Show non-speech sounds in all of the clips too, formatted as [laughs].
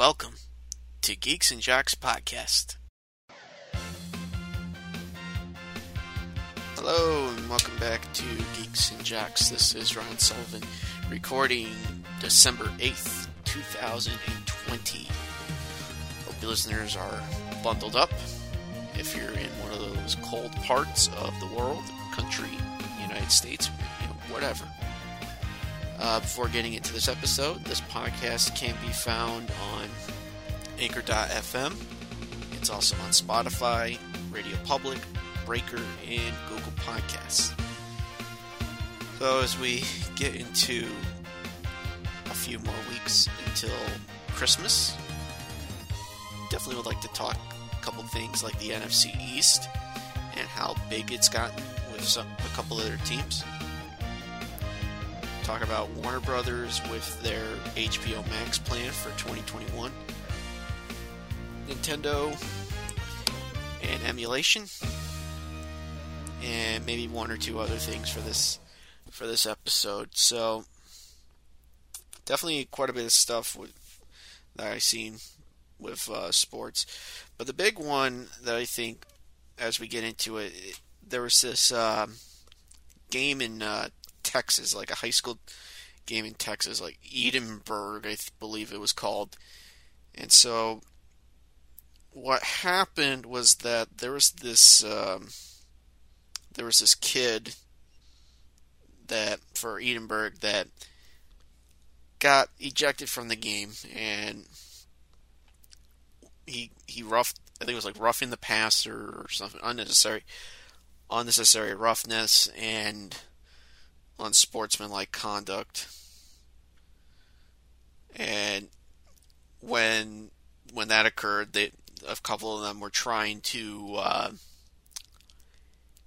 welcome to Geeks and Jocks Podcast. Hello, and welcome back to Geeks and Jocks. This is Ron Sullivan recording December 8th, 2020. Hope you listeners are bundled up. If you're in one of those cold parts of the world, country, United States, you know, whatever. Uh, before getting into this episode, this podcast can be found on Anchor.fm. It's also on Spotify, Radio Public, Breaker, and Google Podcasts. So, as we get into a few more weeks until Christmas, definitely would like to talk a couple things like the NFC East and how big it's gotten with some, a couple other teams talk about Warner Brothers with their HBO Max plan for 2021, Nintendo and emulation, and maybe one or two other things for this for this episode. So definitely quite a bit of stuff with, that I've seen with uh, sports, but the big one that I think as we get into it, it there was this um, game in uh, Texas, like a high school game in Texas, like Edinburg, I believe it was called. And so, what happened was that there was this um, there was this kid that for Edinburg that got ejected from the game, and he he roughed. I think it was like roughing the passer or something unnecessary, unnecessary roughness, and unsportsmanlike conduct. And when when that occurred, they, a couple of them were trying to uh,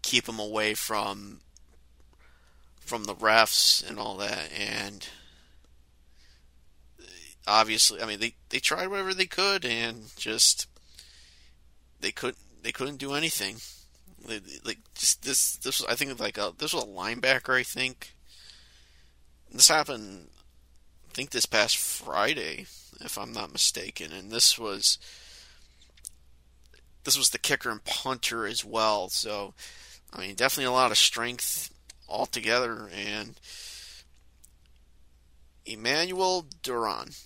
keep him away from from the refs and all that. And obviously, I mean, they, they tried whatever they could, and just they couldn't they couldn't do anything like just this this was, I think like a, this was a linebacker I think. This happened I think this past Friday if I'm not mistaken and this was this was the kicker and punter as well so I mean definitely a lot of strength altogether and Emmanuel Duron.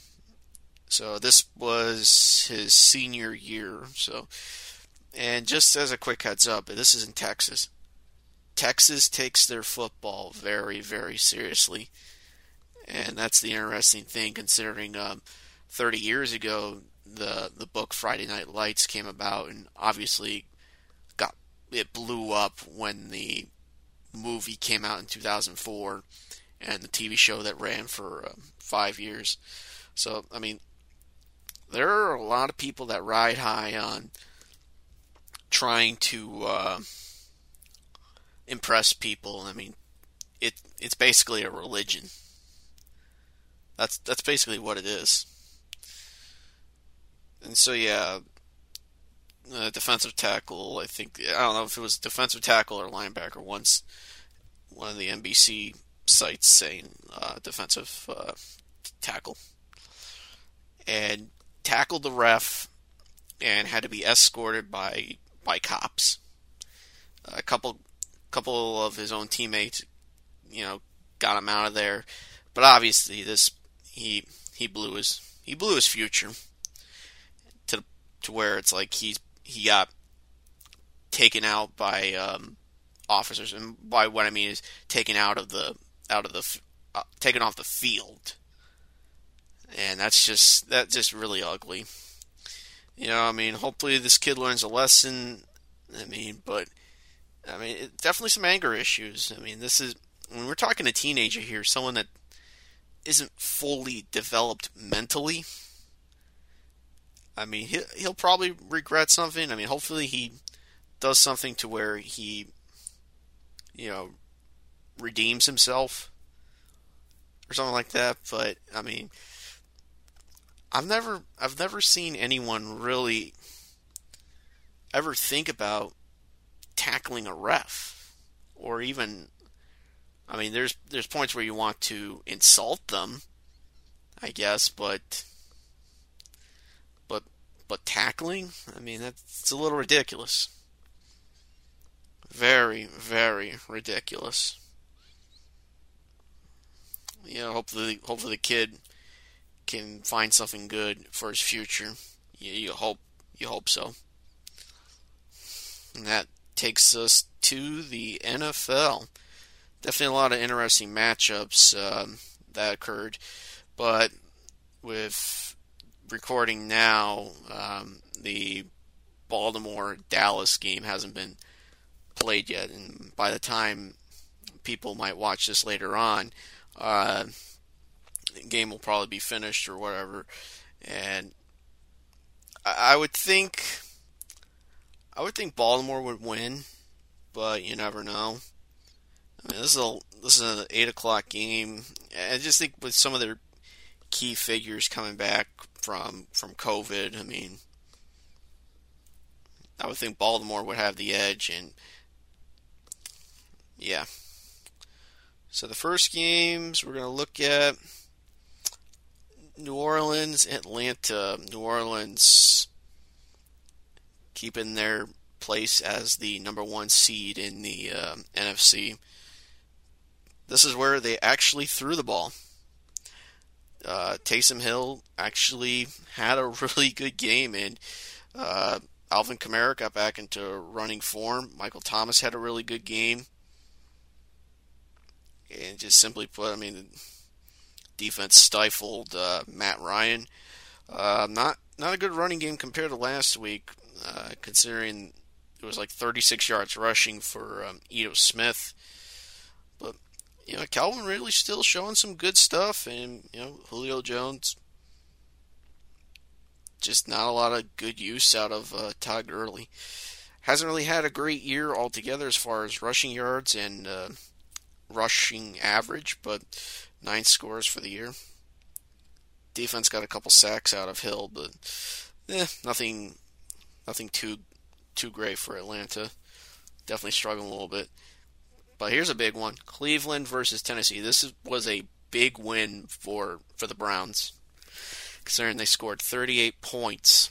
So this was his senior year so and just as a quick heads up, this is in Texas. Texas takes their football very, very seriously. And that's the interesting thing considering um, 30 years ago the the book Friday Night Lights came about and obviously got it blew up when the movie came out in 2004 and the TV show that ran for uh, 5 years. So, I mean, there are a lot of people that ride high on trying to uh, impress people. I mean, it it's basically a religion. That's that's basically what it is. And so yeah, uh, defensive tackle. I think I don't know if it was defensive tackle or linebacker. Once one of the NBC sites saying uh, defensive uh, tackle and tackled the ref and had to be escorted by by cops. A couple couple of his own teammates, you know, got him out of there. But obviously, this he he blew his he blew his future to to where it's like he's he got taken out by um, officers, and by what I mean is taken out of the out of the uh, taken off the field, and that's just that's just really ugly. You know, I mean, hopefully this kid learns a lesson. I mean, but I mean, it, definitely some anger issues. I mean, this is when we're talking a teenager here, someone that isn't fully developed mentally. I mean, he'll, he'll probably regret something. I mean, hopefully he does something to where he, you know, redeems himself or something like that. But I mean, I've never I've never seen anyone really ever think about tackling a ref or even I mean there's there's points where you want to insult them I guess but but but tackling. I mean, that's a little ridiculous. Very, very ridiculous. You know, hopefully, hopefully the kid can find something good for his future. You, you hope, you hope so. And that takes us to the NFL. Definitely a lot of interesting matchups um, that occurred, but with recording now, um, the Baltimore Dallas game hasn't been played yet, and by the time people might watch this later on, uh, the game will probably be finished or whatever. And I would think, I would think Baltimore would win, but you never know. I mean, this is a this is an eight o'clock game. I just think with some of their key figures coming back from from COVID, I mean, I would think Baltimore would have the edge, and yeah. So the first games we're to look at New Orleans, Atlanta. New Orleans keeping their place as the number one seed in the uh, NFC. This is where they actually threw the ball. Uh, Taysom Hill actually had a [laughs] really good game, and uh, Alvin Kamara got back into running form. Michael Thomas had a really good game. And just simply put, I mean, defense stifled uh, Matt Ryan. Uh, not not a good running game compared to last week, uh, considering it was like 36 yards rushing for um, Ito Smith. But you know, Calvin Ridley still showing some good stuff, and you know, Julio Jones just not a lot of good use out of uh, Todd Gurley. Hasn't really had a great year altogether as far as rushing yards and uh, rushing average, but nine scores for the year. Defense got a couple sacks out of Hill, but eh, nothing, nothing too too great for Atlanta. Definitely struggling a little bit. But here's a big one: Cleveland versus Tennessee. This was a big win for for the Browns, considering they scored 38 points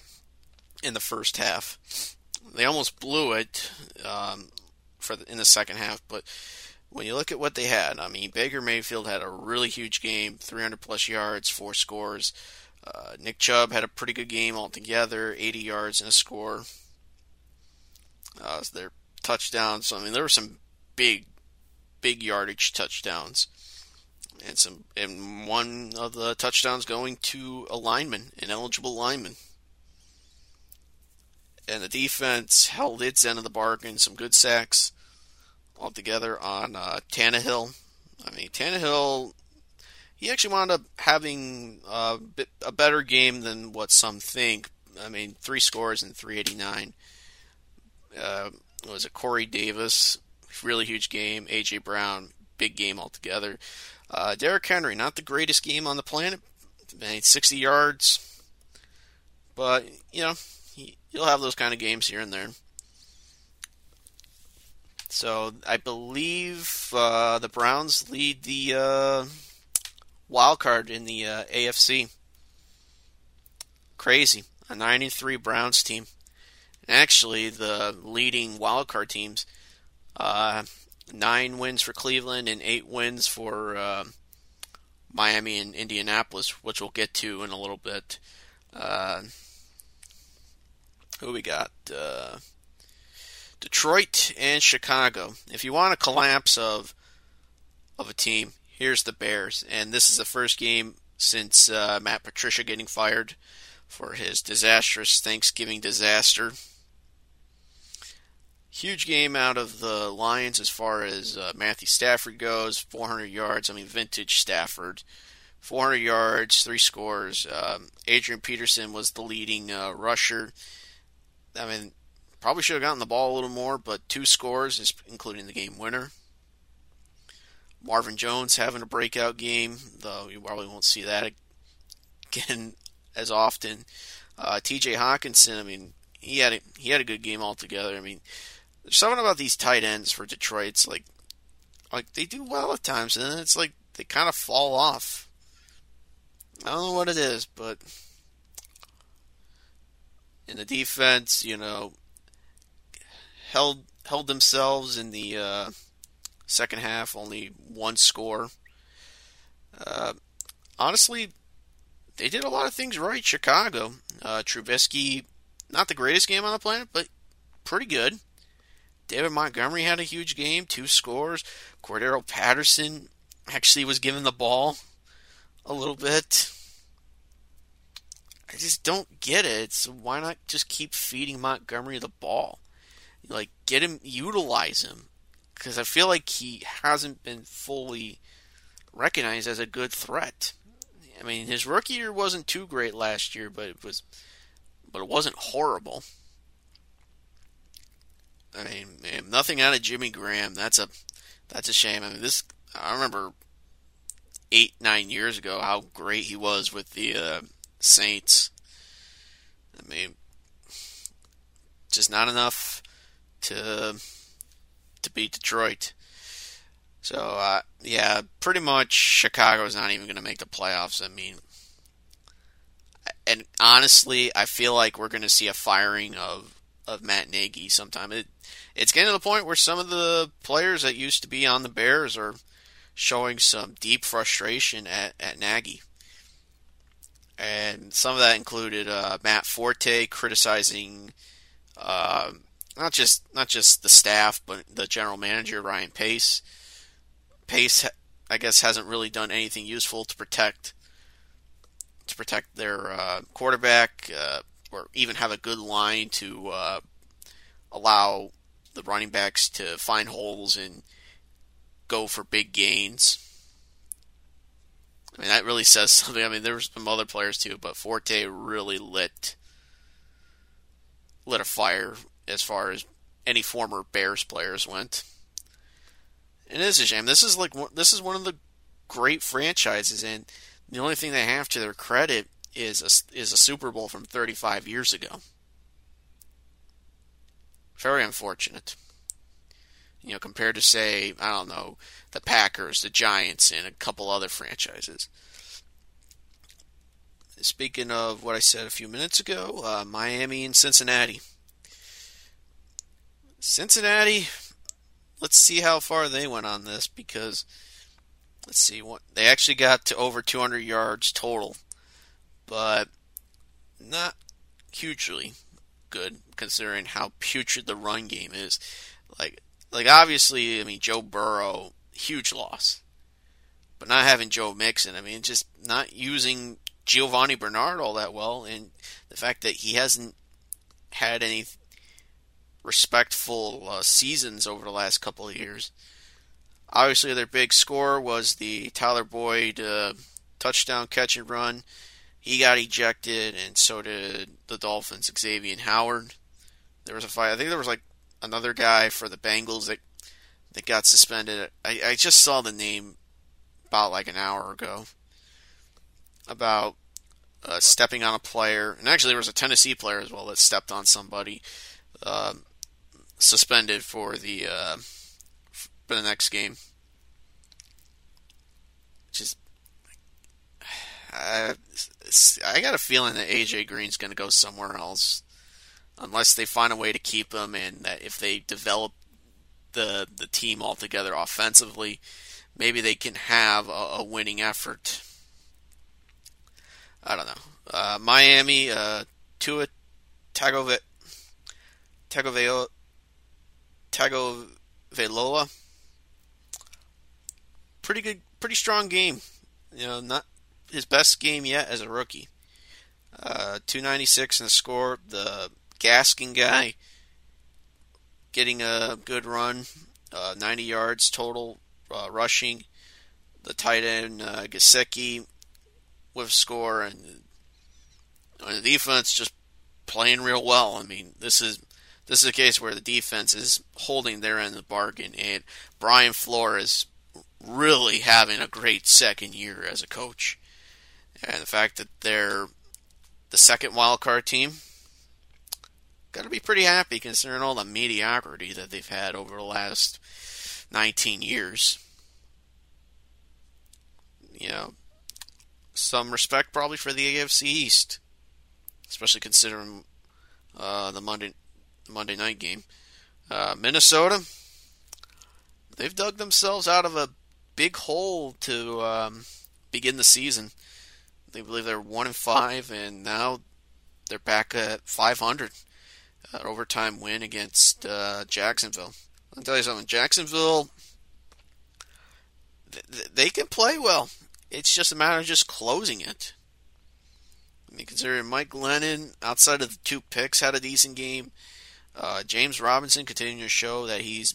in the first half. They almost blew it um, for the, in the second half, but when you look at what they had, I mean, Baker Mayfield had a really huge game 300 plus yards, four scores. Uh, Nick Chubb had a pretty good game altogether 80 yards and a score. Uh, their touchdowns, I mean, there were some big, big yardage touchdowns. And some, and one of the touchdowns going to a lineman, an eligible lineman and the defense held its end of the bargain. Some good sacks altogether on uh, Tannehill. I mean, Tannehill, he actually wound up having a, bit, a better game than what some think. I mean, three scores and 389. Uh, was it Corey Davis? Really huge game. AJ Brown, big game altogether. Uh, Derrick Henry, not the greatest game on the planet. Mean, 60 yards. But, you know, you'll have those kind of games here and there. So I believe uh, the Browns lead the uh, wild card in the uh, AFC. Crazy, a 93 Browns team. actually, the leading wild card teams, uh, nine wins for Cleveland and eight wins for uh, Miami and Indianapolis, which we'll get to in a little bit. Uh, who we got? Detroit and Chicago. If you want a collapse of of a team, here's the Bears, and this is the first game since uh, Matt Patricia getting fired for his disastrous Thanksgiving disaster. Huge game out of the Lions as far as uh, Matthew Stafford goes, 400 yards. I mean, vintage Stafford. 400 yards, three scores. Um, Adrian Peterson was the leading uh, rusher. I mean, Probably should have gotten the ball a little more, but two scores, including the game winner. Marvin Jones having a breakout game, though you probably won't see that again as often. Uh, T.J. Hockenson, I mean, he had a, he had a good game altogether. I mean, there's something about these tight ends for Detroit. It's like like they do well at times, and then it's like they kind of fall off. I don't know what it is, but in the defense, you know, held held themselves in the uh, second half, only one score. Uh, honestly, they did a lot of things right. Chicago, uh, Trubisky, not the greatest game on the planet, but pretty good. David Montgomery had a huge game, two scores. Cordarrelle Patterson actually was given the ball a little bit. I just don't get it. So why not just keep feeding Montgomery the ball? Like, get him, utilize him. Because I feel like he hasn't been fully recognized as a good threat. I mean, his rookie year wasn't too great last year, but it was, but it wasn't horrible. I mean, nothing out of Jimmy Graham. That's a, that's a shame. I mean, this. I remember eight, nine years ago how great he was with the uh, Saints. I mean, just not enough to to beat Detroit. So uh, yeah, pretty much Chicago's not even going to make the playoffs. I mean, and honestly, I feel like we're going to see a firing of of Matt Nagy sometime. It it's getting to the point where some of the players that used to be on the Bears are showing some deep frustration at, at Nagy. And some of that included uh, Matt Forte criticizing uh, not just not just the staff, but the general manager Ryan Pace Pace, I guess, hasn't really done anything useful to protect to protect their uh, quarterback, uh, or even have a good line to uh, allow the running backs to find holes and go for big gains. I mean, that really says [laughs] something. I mean, there was some other players too, but Forte really lit lit a fire as far as any former Bears players went. It is a shame. This is like this is one of the great franchises, and the only thing they have to their credit is a, is a Super Bowl from 35 years ago. Very unfortunate. You know, compared to say I don't know the Packers, the Giants, and a couple other franchises. Speaking of what I said a few minutes ago, uh, Miami and Cincinnati. Cincinnati let's see how far they went on this because let's see what they actually got to over 200 yards total, but not hugely good considering how putrid the run game is. Like like obviously, I mean Joe Burrow huge loss. But not having Joe Mixon, I mean just not using Giovani Bernard all that well and the fact that he hasn't had any respectful uh, seasons over the last couple of years. Obviously, their big score was the Tyler Boyd uh, touchdown catch and run. He got ejected, and so did the Dolphins' Xavier Howard. There was a fight. I think there was like another guy for the Bengals that that got suspended. I, I just saw the name about like an hour ago about uh, stepping on a player, and actually there was a Tennessee player as well that stepped on somebody. Um, suspended for the uh, for the next game. Just I, I got a feeling that AJ Green's going to go somewhere else, unless they find a way to keep him, and that if they develop the the team altogether offensively, maybe they can have a, a winning effort. I don't know. Uh, Miami, uh, Tua Tagovailoa, Tagovailoa. Pretty good, pretty strong game. You know, not his best game yet as a rookie. Uh, 296 in the score. The Gaskin guy getting a good run, uh, 90 yards total uh, rushing. The tight end uh, Gesicki with score, and, and the defense just playing real well. I mean, this is this is a case where the defense is holding their end of the bargain, and Brian Flores is really having a great second year as a coach. And the fact that they're the second wild card team, got to be pretty happy considering all the mediocrity that they've had over the last 19 years. You know, some respect probably for the AFC East, especially considering uh, the Monday Monday night game. Uh, Minnesota, they've dug themselves out of a big hole to um, begin the season. They believe they're one and five, and now they're back at 500. An overtime win against uh, Jacksonville. I'll tell you something. Jacksonville, they can play well. It's just a matter of just closing it. I mean, considering Mike Glennon, outside of the two picks, had a decent game. Uh, James Robinson continuing to show that he's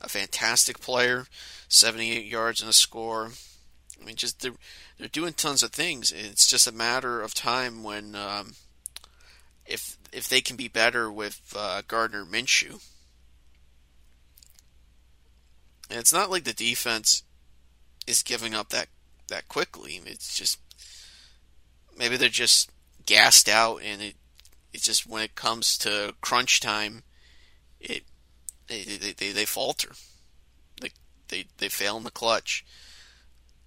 a fantastic player. 78 yards and a score. I mean, just they're, they're doing tons of things. It's just a matter of time when um, if if they can be better with uh, Gardner Minshew. And it's not like the defense is giving up that that quickly. It's just maybe they're just gassed out, and it it's just when it comes to crunch time, it they they, they, they falter. They, they they fail in the clutch,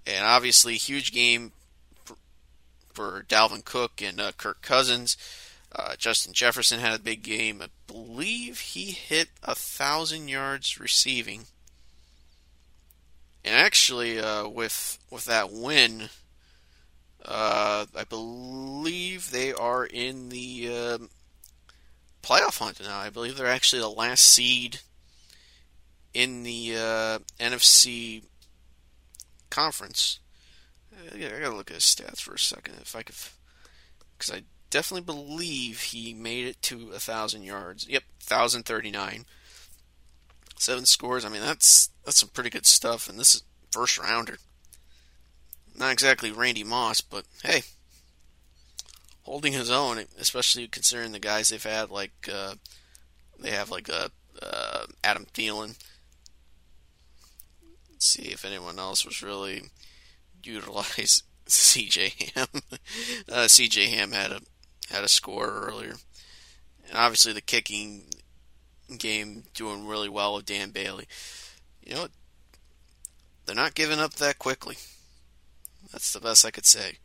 and obviously huge game for, for Dalvin Cook and uh, Kirk Cousins. Uh, Justin Jefferson had a big game. I believe he hit a thousand yards receiving. And actually, uh, with with that win, uh, I believe they are in the uh, playoff hunt now. I believe they're actually the last seed in the uh, NFC conference. I gotta look at his stats for a second if I could, because I definitely believe he made it to a thousand yards. Yep, thousand thirty nine. Seven scores. I mean, that's that's some pretty good stuff, and this is first rounder. Not exactly Randy Moss, but hey, holding his own, especially considering the guys they've had. Like uh, they have like a uh, uh, Adam Thielen. Let's see if anyone else was really utilized. [laughs] C.J. Ham. [laughs] uh, C.J. Ham had a had a score earlier, and obviously the kicking game doing really well with Dan Bailey. You know, they're not giving up that quickly. That's the best I could say.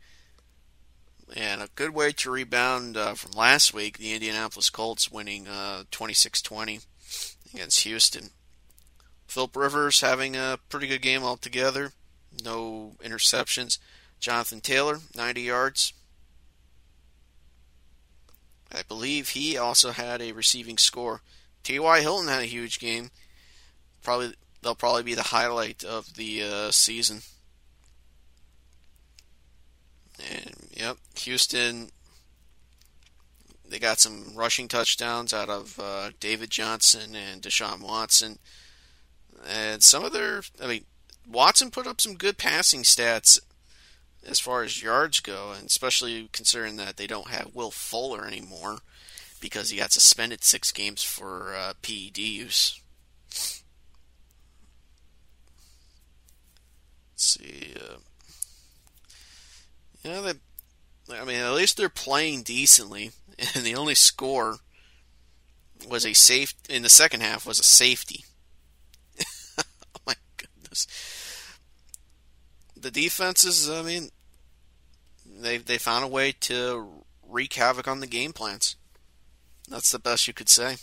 And a good way to rebound uh, from last week, the Indianapolis Colts winning uh, 26-20 against Houston. Philip Rivers having a pretty good game altogether. No interceptions. Jonathan Taylor, 90 yards. I believe he also had a receiving score. T.Y. Hilton had a huge game. Probably they'll probably be the highlight of the uh, season. And yep, Houston. They got some rushing touchdowns out of uh, David Johnson and Deshaun Watson, and some of their. I mean, Watson put up some good passing stats as far as yards go, and especially considering that they don't have Will Fuller anymore because he got suspended six games for uh, PED use. Let's see. Uh, you know, they, I mean, at least they're playing decently, [laughs] and the only score was a safe in the second half was a safety. [laughs] oh my goodness. The defenses, I mean, they they found a way to wreak havoc on the game plans. That's the best you could say.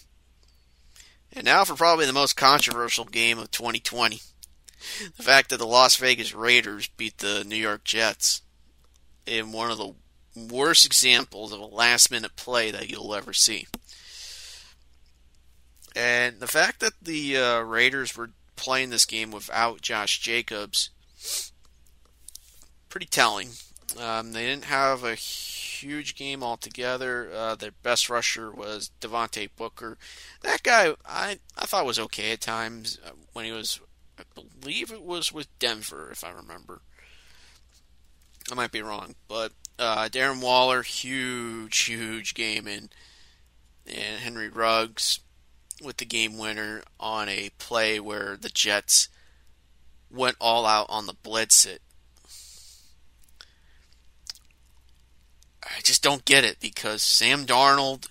And now for probably the most controversial game of 2020. The fact that the Las Vegas Raiders beat the New York Jets in one of the worst examples of a last minute play that you'll ever see. And the fact that the uh, Raiders were playing this game without Josh Jacobs, pretty telling. Um, they didn't have a huge game altogether. Uh, their best rusher was Devontae Booker. That guy, I I thought was okay at times uh, when he was. I believe it was with Denver, if I remember. I might be wrong, but uh, Darren Waller, huge, huge game, and and Henry Ruggs with the game winner on a play where the Jets went all out on the blitz it I just don't get it because Sam Darnold,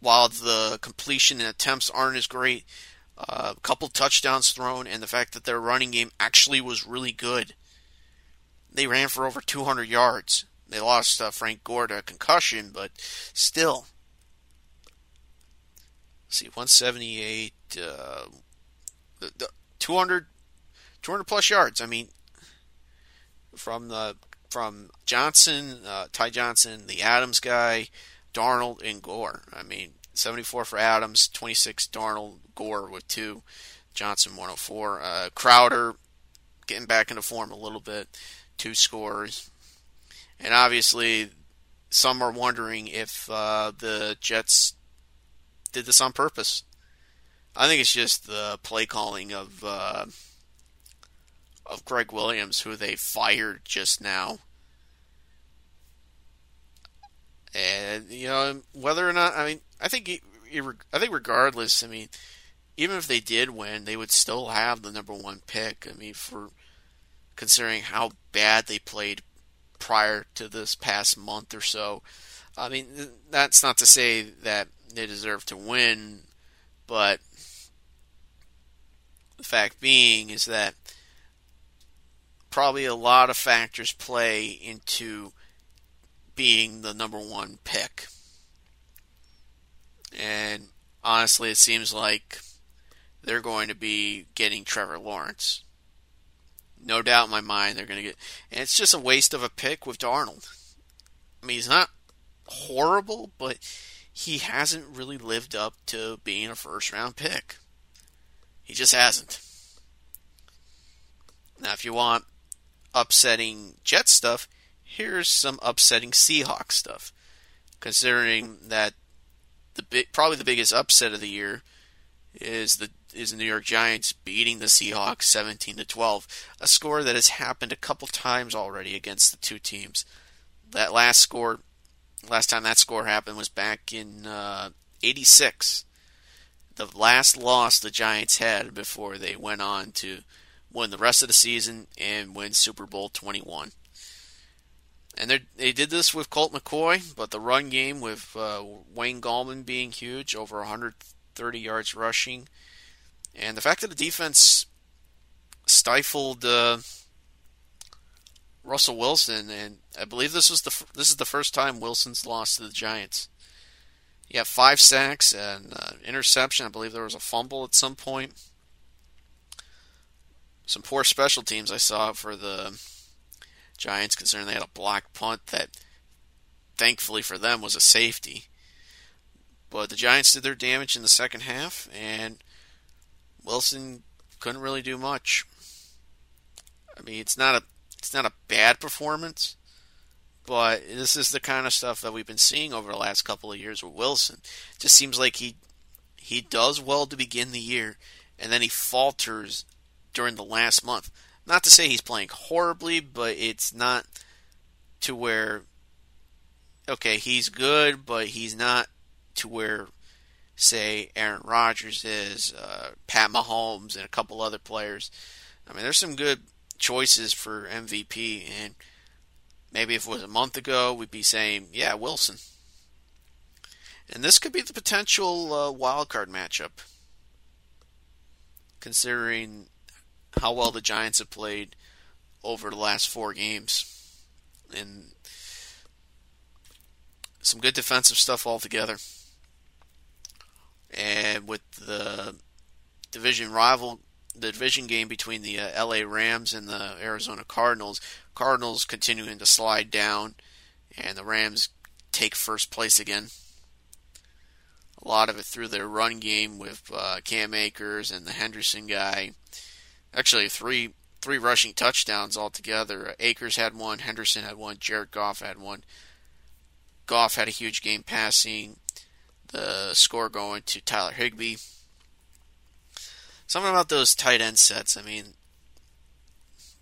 while the completion and attempts aren't as great, uh, a couple touchdowns thrown, and the fact that their running game actually was really good. They ran for over 200 yards. they lost uh, Frank Gore to concussion, but still. See, 178, uh, the, the 200, 200 plus yards. I mean, from the from Johnson, uh, Ty Johnson, the Adams guy, Darnold, and Gore. I mean, 74 for Adams, 26 Darnold, Gore with two, Johnson 104. Uh, Crowder getting back into form a little bit, two scores. And obviously, some are wondering if uh, the Jets did this on purpose. I think it's just the play calling of uh, of Gregg Williams, who they fired just now. And you know whether or not I mean I think I think regardless I mean even if they did win they would still have the number one pick I mean for considering how bad they played prior to this past month or so I mean that's not to say that they deserve to win but the fact being is that probably a lot of factors play into being the number one pick. And honestly, it seems like they're going to be getting Trevor Lawrence. No doubt in my mind they're going to get. And it's just a waste of a pick with Darnold. I mean, he's not horrible, but he hasn't really lived up to being a first round pick. He just hasn't. Now, if you want upsetting Jet stuff, here's some upsetting Seahawks stuff. Considering that the probably the biggest upset of the year is the is the New York Giants beating the Seahawks 17 to 12, a score that has happened a couple times already against the two teams. That last score, last time that score happened was back in uh, '86. The last loss the Giants had before they went on to win the rest of the season and win Super Bowl 21. And they did this with Colt McCoy, but the run game with uh, Wayne Gallman being huge, over 130 yards rushing, and the fact that the defense stifled uh, Russell Wilson, and I believe this was the this is the first time Wilson's lost to the Giants. He had five sacks and uh, interception. I believe there was a fumble at some point some poor special teams I saw for the Giants, considering they had a block punt that, thankfully for them, was a safety. But the Giants did their damage in the second half, and Wilson couldn't really do much. I mean, it's not a it's not a bad performance, but this is the kind of stuff that we've been seeing over the last couple of years with Wilson. It just seems like he he does well to begin the year, and then he falters during the last month. Not to say he's playing horribly, but it's not to where okay, he's good, but he's not to where say Aaron Rodgers is, uh, Pat Mahomes, and a couple other players. I mean, there's some good choices for MVP, and maybe if it was a month ago, we'd be saying, yeah, Wilson. And this could be the potential uh, wild card matchup, considering how well the Giants have played over the last four games. And some good defensive stuff altogether. And with the division rival, the division game between the uh, LA Rams and the Arizona Cardinals, Cardinals continuing to slide down, and the Rams take first place again. A lot of it through their run game with uh, Cam Akers and the Henderson guy actually three three rushing touchdowns altogether. Akers had one, Henderson had one, Jared Goff had one. Goff had a huge game passing. The score going to Tyler Higbee. Something about those tight end sets. I mean,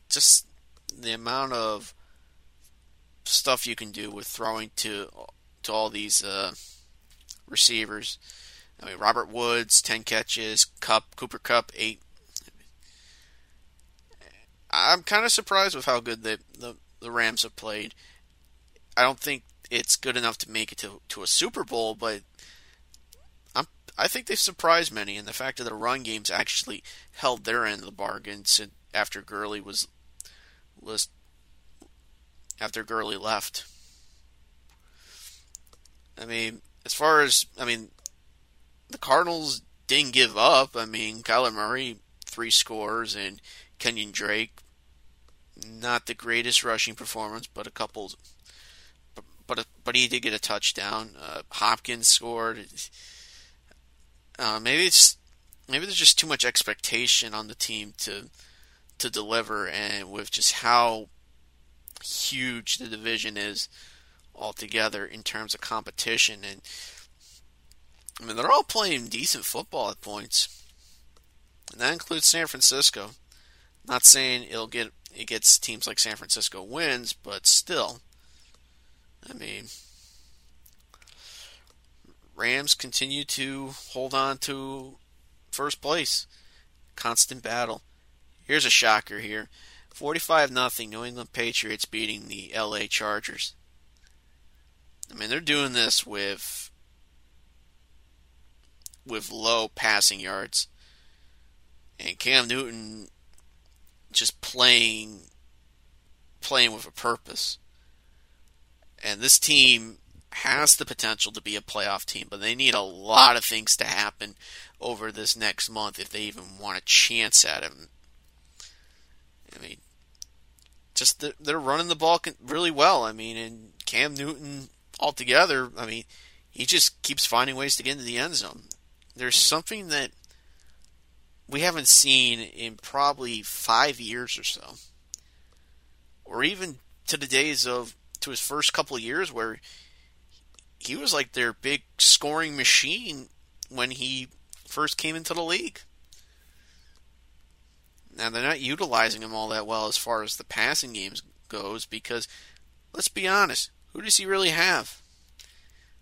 just the amount of stuff you can do with throwing to to all these uh, receivers. I mean, Robert Woods, ten catches. Kupp, Cooper Kupp, eight I'm kind of surprised with how good the, the, the Rams have played. I don't think it's good enough to make it to to a Super Bowl, but I think they've surprised many, and the fact that the run game's actually held their end of the bargain since after Gurley was was after Gurley left. I mean, as far as I mean, the Cardinals didn't give up. I mean, Kyler Murray three scores and Kenyon Drake not the greatest rushing performance, but a couple but but he did get a touchdown. Uh, Hopkins scored. Uh, maybe it's maybe there's just too much expectation on the team to to deliver, and with just how huge the division is altogether in terms of competition, and I mean they're all playing decent football at points, and that includes San Francisco. Not saying it'll get it gets teams like San Francisco wins, but still, I mean, Rams continue to hold on to first place. Constant battle. Here's a shocker here. 45 nothing New England Patriots beating the LA Chargers. I mean, they're doing this with with low passing yards. And Cam Newton just playing playing with a purpose. And this team has the potential to be a playoff team, but they need a lot of things to happen over this next month if they even want a chance at it. I mean, just they're running the ball really well. I mean, and Cam Newton altogether, I mean, he just keeps finding ways to get into the end zone. There's something that we haven't seen in probably five years or so, or even to the days of to his first couple years where he was like their big scoring machine when he first came into the league. Now they're not utilizing him all that well as far as the passing games goes because let's be honest, who does he really have?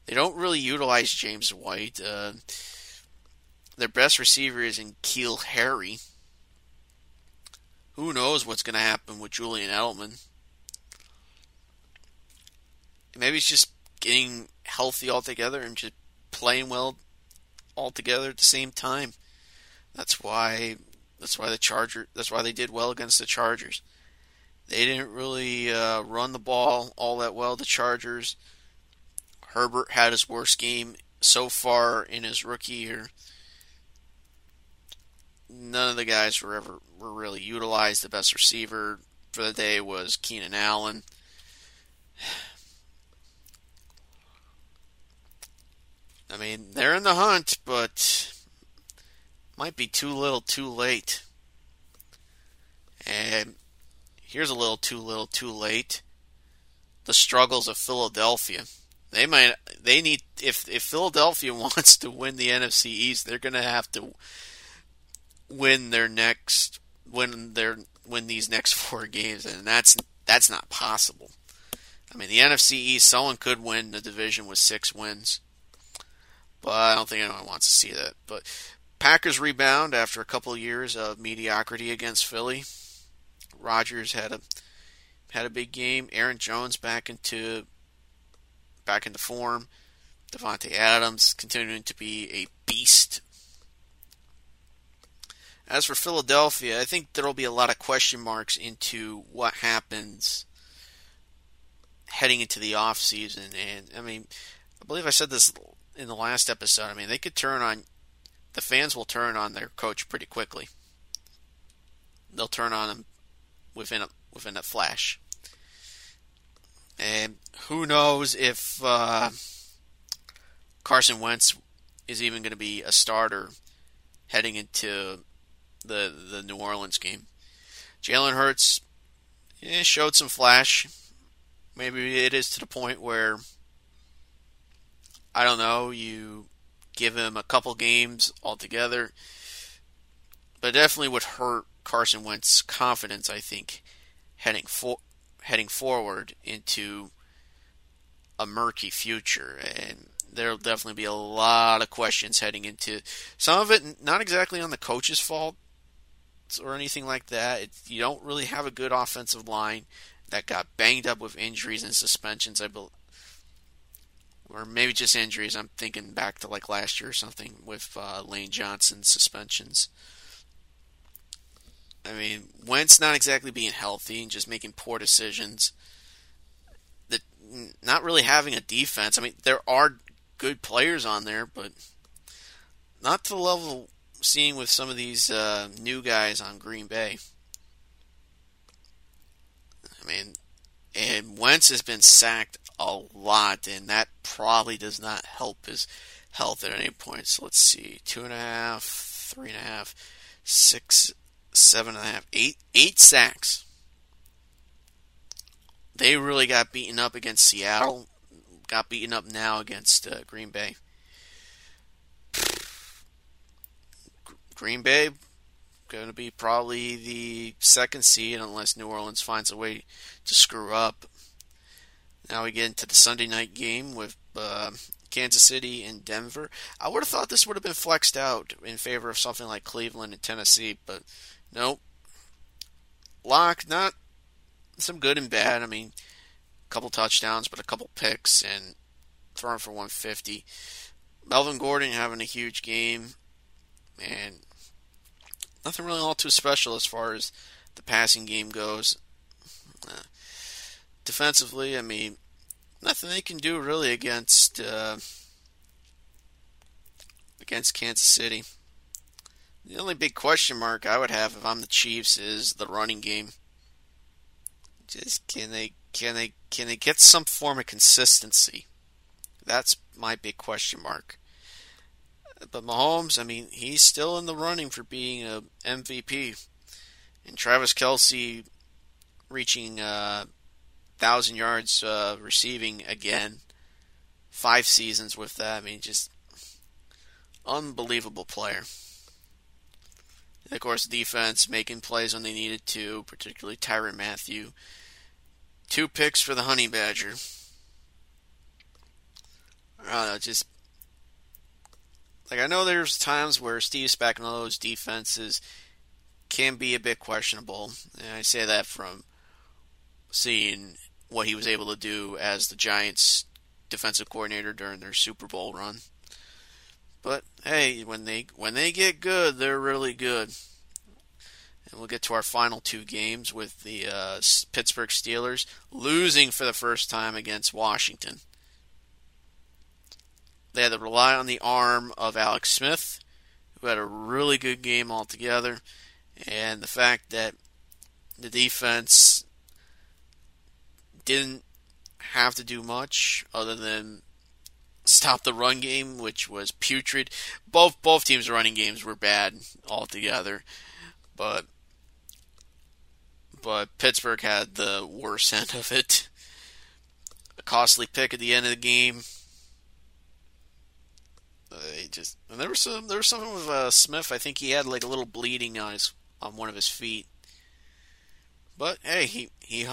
They don't really utilize James White. Uh, their best receiver is in N'Keal Harry. Who knows what's going to happen with Julian Edelman? Maybe it's just getting healthy altogether and just playing well altogether at the same time. That's why that's why the Charger that's why they did well against the Chargers. They didn't really uh, run the ball all that well. The Chargers. Herbert had his worst game so far in his rookie year none of the guys were ever were really utilized. The best receiver for the day was Keenan Allen. I mean, they're in the hunt, but might be too little, too late. And here's a little too little, too late. The struggles of Philadelphia. They might they need if if Philadelphia [laughs] wants to win the NFC East, they're going to have to win their next win their win these next [laughs] four games, and that's that's not possible. I mean, the NFC East, someone could win the division with six wins, but I don't think anyone wants to see that. But Packers rebound after a couple of years of mediocrity against Philly. Rodgers had a had a big game. Aaron Jones back into back into form. Davante Adams continuing to be a beast as for Philadelphia, I think there'll be a lot of question marks into what happens heading into the off season. And I mean, I believe I said this in the last episode. I mean, they could turn on the fans will turn on their coach pretty quickly. They'll turn on him within a within a flash. And who knows if uh, Carson Wentz is even going to be a starter heading into the the New Orleans game. Jalen Hurts yeah, showed some flash. Maybe it is to the point where I don't know. You give him a couple games altogether, but definitely would hurt Carson Wentz's confidence. I think heading for heading forward into a murky future, and there'll definitely be a lot of questions heading into some of it. Not exactly on the coach's fault, or anything like that. You don't really have a good offensive line that got banged up with injuries and suspensions. I believe, or maybe just injuries. I'm thinking back to like last year or something with uh, Lane Johnson suspensions. I mean, Wentz not exactly being healthy and just making poor decisions. That not really having a defense. I mean, there are good players on there, but not to the level seeing with some of these uh, new guys on Green Bay. I mean, and Wentz has been sacked a lot, and that probably does not help his health at any point. So let's see, two and a half, three and a half, six, seven and a half, eight, eight sacks. They really got beaten up against Seattle. Got beaten up now against uh, Green Bay. Green Bay going to be probably the second seed unless New Orleans finds a way to screw up. Now we get into the Sunday night game with uh, Kansas City and Denver. I would have thought this would have been flexed out in favor of something like Cleveland and Tennessee, but nope. Lock, not some good and bad. I mean, a couple touchdowns, but a couple picks and throwing for 150. Melvin Gordon having a huge game, and nothing really all too special as far as the passing game goes. Uh, defensively, I mean, nothing they can do really against uh, against Kansas City. The only big question mark I would have if I'm the Chiefs is the running game. Just can they can they can they get some form of consistency? That's my big question mark. But Mahomes, I mean, he's still in the running for being a MVP. And Travis Kelce reaching uh, thousand yards uh, receiving again, five seasons with that. I mean, just unbelievable player. And of course, defense making plays when they needed to, particularly Tyrann Mathieu. Two picks for the Honey Badger. I know, just like I know there's times where Steve Spagnuolo's defenses can be a bit questionable, and I say that from seeing what he was able to do as the Giants defensive coordinator during their Super Bowl run. But hey, when they when they get good, they're really good. And we'll get to our final two games with the uh, Pittsburgh Steelers losing for the first time against Washington. They had to rely on the arm of Alex Smith, who had a really good game altogether, and the fact that the defense didn't have to do much other than stop the run game, which was putrid. Both both teams' running games were bad altogether, but but Pittsburgh had the worst end of it. A costly pick at the end of the game they just and there was some there was something with uh, Smith. I think he had like a little bleeding on his on one of his feet. But hey, he he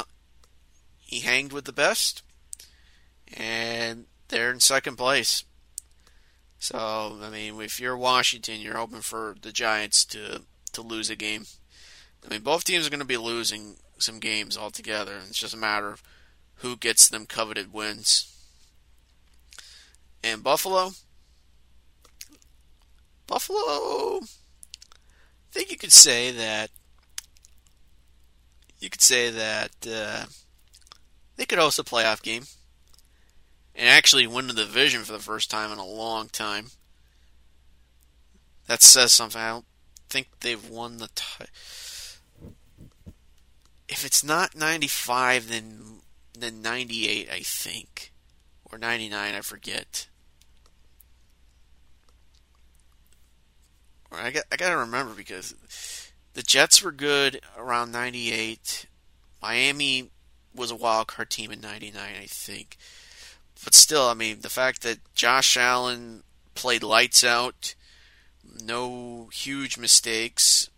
he hanged with the best, and they're in second place. So I mean, if you're Washington, you're hoping for the Giants to to lose a game. I mean, both teams are going to be losing some games altogether. It's just a matter of who gets them coveted wins. And Buffalo, Buffalo, I think you could say that you could say that uh, they could host a playoff game and actually win the division for the first time in a long time. That says something. I don't think they've won the. T- if it's not 95, then then 98, I think, or 99, I forget. I got I got to remember because the Jets were good around 98. Miami was a wild card team in 99, I think. But still, I mean, the fact that Josh Allen played lights out, no huge mistakes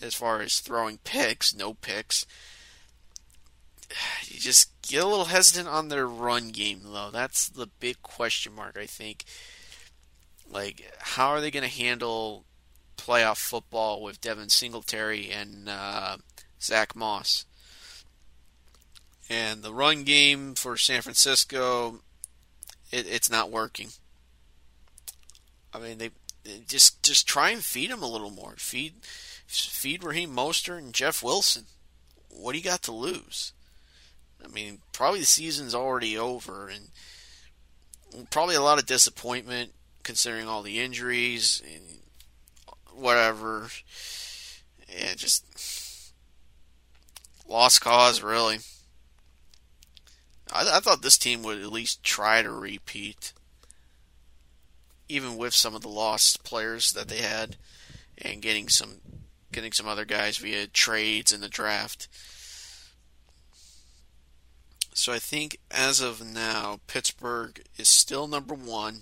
as far as throwing picks, no picks. You just get a little hesitant on their run game, though. That's the big question mark, I think. Like, how are they going to handle playoff football with Devin Singletary and uh, Zach Moss. And the run game for San Francisco, it, it's not working. I mean, they, they, just just try and feed him a little more. Feed feed Raheem Mostert and Jeff Wilson. What do you got to lose? I mean, probably the season's already over, and probably a lot of disappointment considering all the injuries and whatever. Yeah, just lost cause, really. I, I thought this team would at least try to repeat, even with some of the lost players that they had, and getting some getting some other guys via trades in the draft. So I think as of now, Pittsburgh is still number one,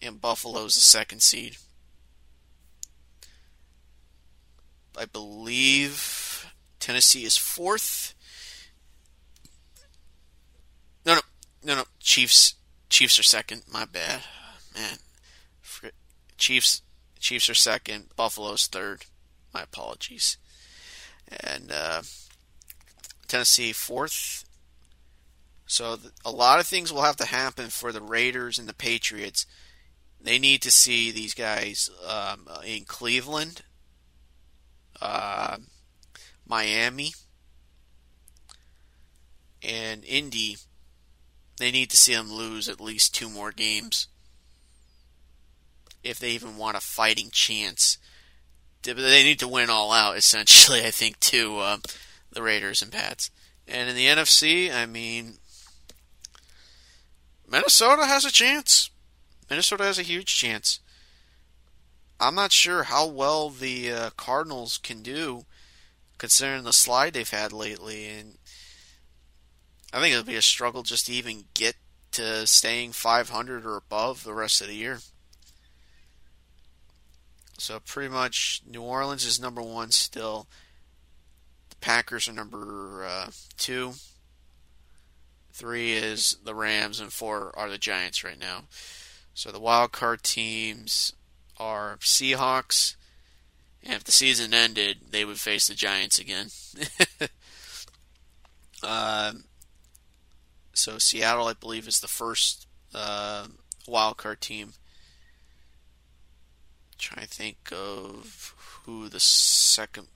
and Buffalo's the second seed. I believe Tennessee is fourth. No, no. Chiefs, Chiefs are second. My bad, man. Chiefs, Chiefs are second. Buffalo's third. My apologies. And uh, Tennessee fourth. So a lot of things will have to happen for the Raiders and the Patriots. They need to see these guys um, in Cleveland uh, Miami, and Indy, they need to see them lose at least two more games if they even want a fighting chance. They need to win all out, essentially, [laughs] I think, to uh, the Raiders and Pats. And in the NFC, I mean, Minnesota has a chance. Minnesota has a huge chance. I'm not sure how well the uh, Cardinals can do, considering the slide they've had lately, and I think it'll be a struggle just to even get to staying 500 or above the rest of the year. So pretty much, New Orleans is number one still. The Packers are number uh, two. Three is the Rams, and four are the Giants right now. So the wild card teams are Seahawks. And if the season ended, they would face the Giants again. [laughs] uh, so Seattle, I believe, is the first uh, wild card team. Trying to think of who the second,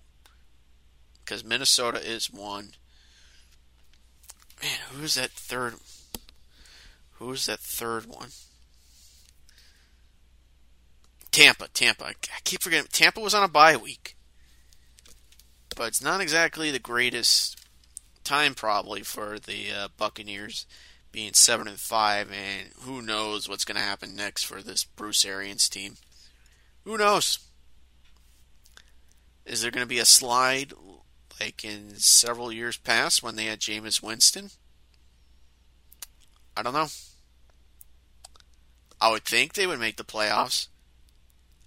because Minnesota is one. Man, who's that third? Who's that third one? Tampa, Tampa. I keep forgetting. Tampa was on a bye week. But it's not exactly the greatest time, probably, for the uh, Buccaneers being 7 and 5, and who knows what's going to happen next for this Bruce Arians team. Who knows? Is there going to be a slide like in several years past when they had Jameis Winston? I don't know. I would think they would make the playoffs.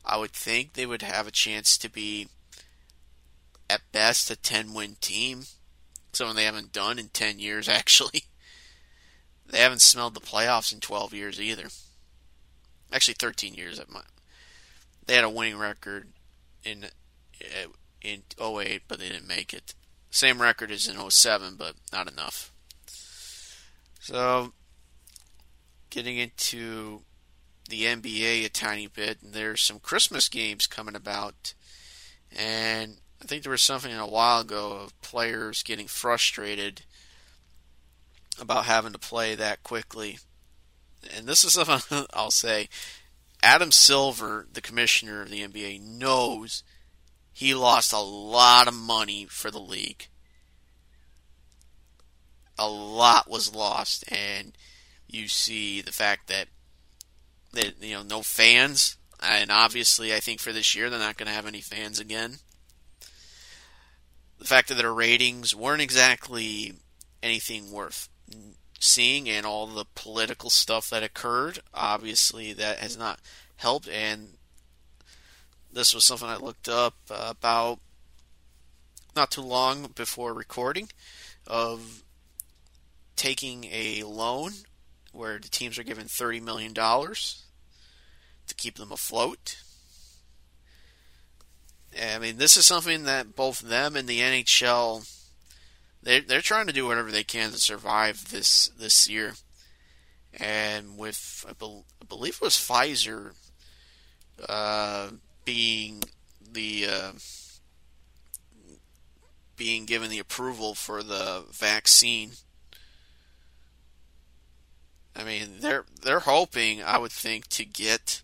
I would think they would have a chance to be, at best, a 10 win team. Something they haven't done in 10 years, [laughs] actually. They haven't smelled the playoffs in 12 years either. Actually, 13 years. They had a winning record in eh, in 08, but they didn't make it. Same record as in 07, but not enough. So, getting into the NBA a tiny bit. And there's some Christmas games coming about, and I think there was something a while ago of players getting frustrated about having to play that quickly. And this is [laughs] something I'll say. Adam Silver, the commissioner of the NBA, knows he lost a lot of money for the league. A lot was lost, and you see the fact that that you know no fans, and obviously I think for this year they're not going to have any fans again. The fact that their ratings weren't exactly anything worth seeing, and all the political stuff that occurred, obviously that has not helped. And this was something I looked up about not too long before recording of taking a loan where the teams are given $30 million to keep them afloat. I mean, this is something that both them and the NHL they're they're trying to do whatever they can to survive this this year. And with I, be, I believe it was Pfizer uh, being the uh, being given the approval for the vaccine I mean, they're they're hoping, I would think, to get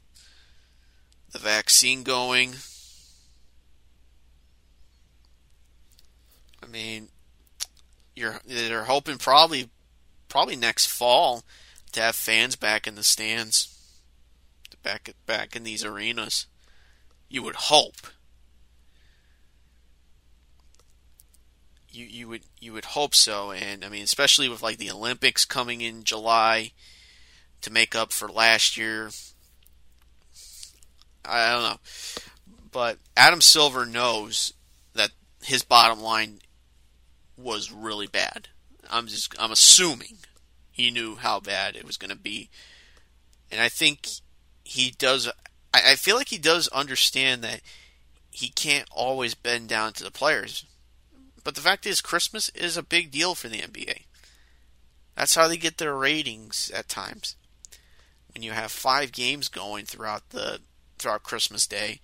the vaccine going. Mean, you're they're hoping probably probably next fall to have fans back in the stands, back back in these arenas. You would hope. You you would you would hope so, and I mean, especially with like the Olympics coming in July to make up for last year. I don't know, but Adam Silver knows that his bottom line was really bad. I'm just I'm assuming he knew how bad it was going to be, and I think he does. I, I feel like he does understand that he can't always bend down to the players. But the fact is, Christmas is a big deal for the NBA. That's how they get their ratings at times. When you have five games going throughout the throughout Christmas Day.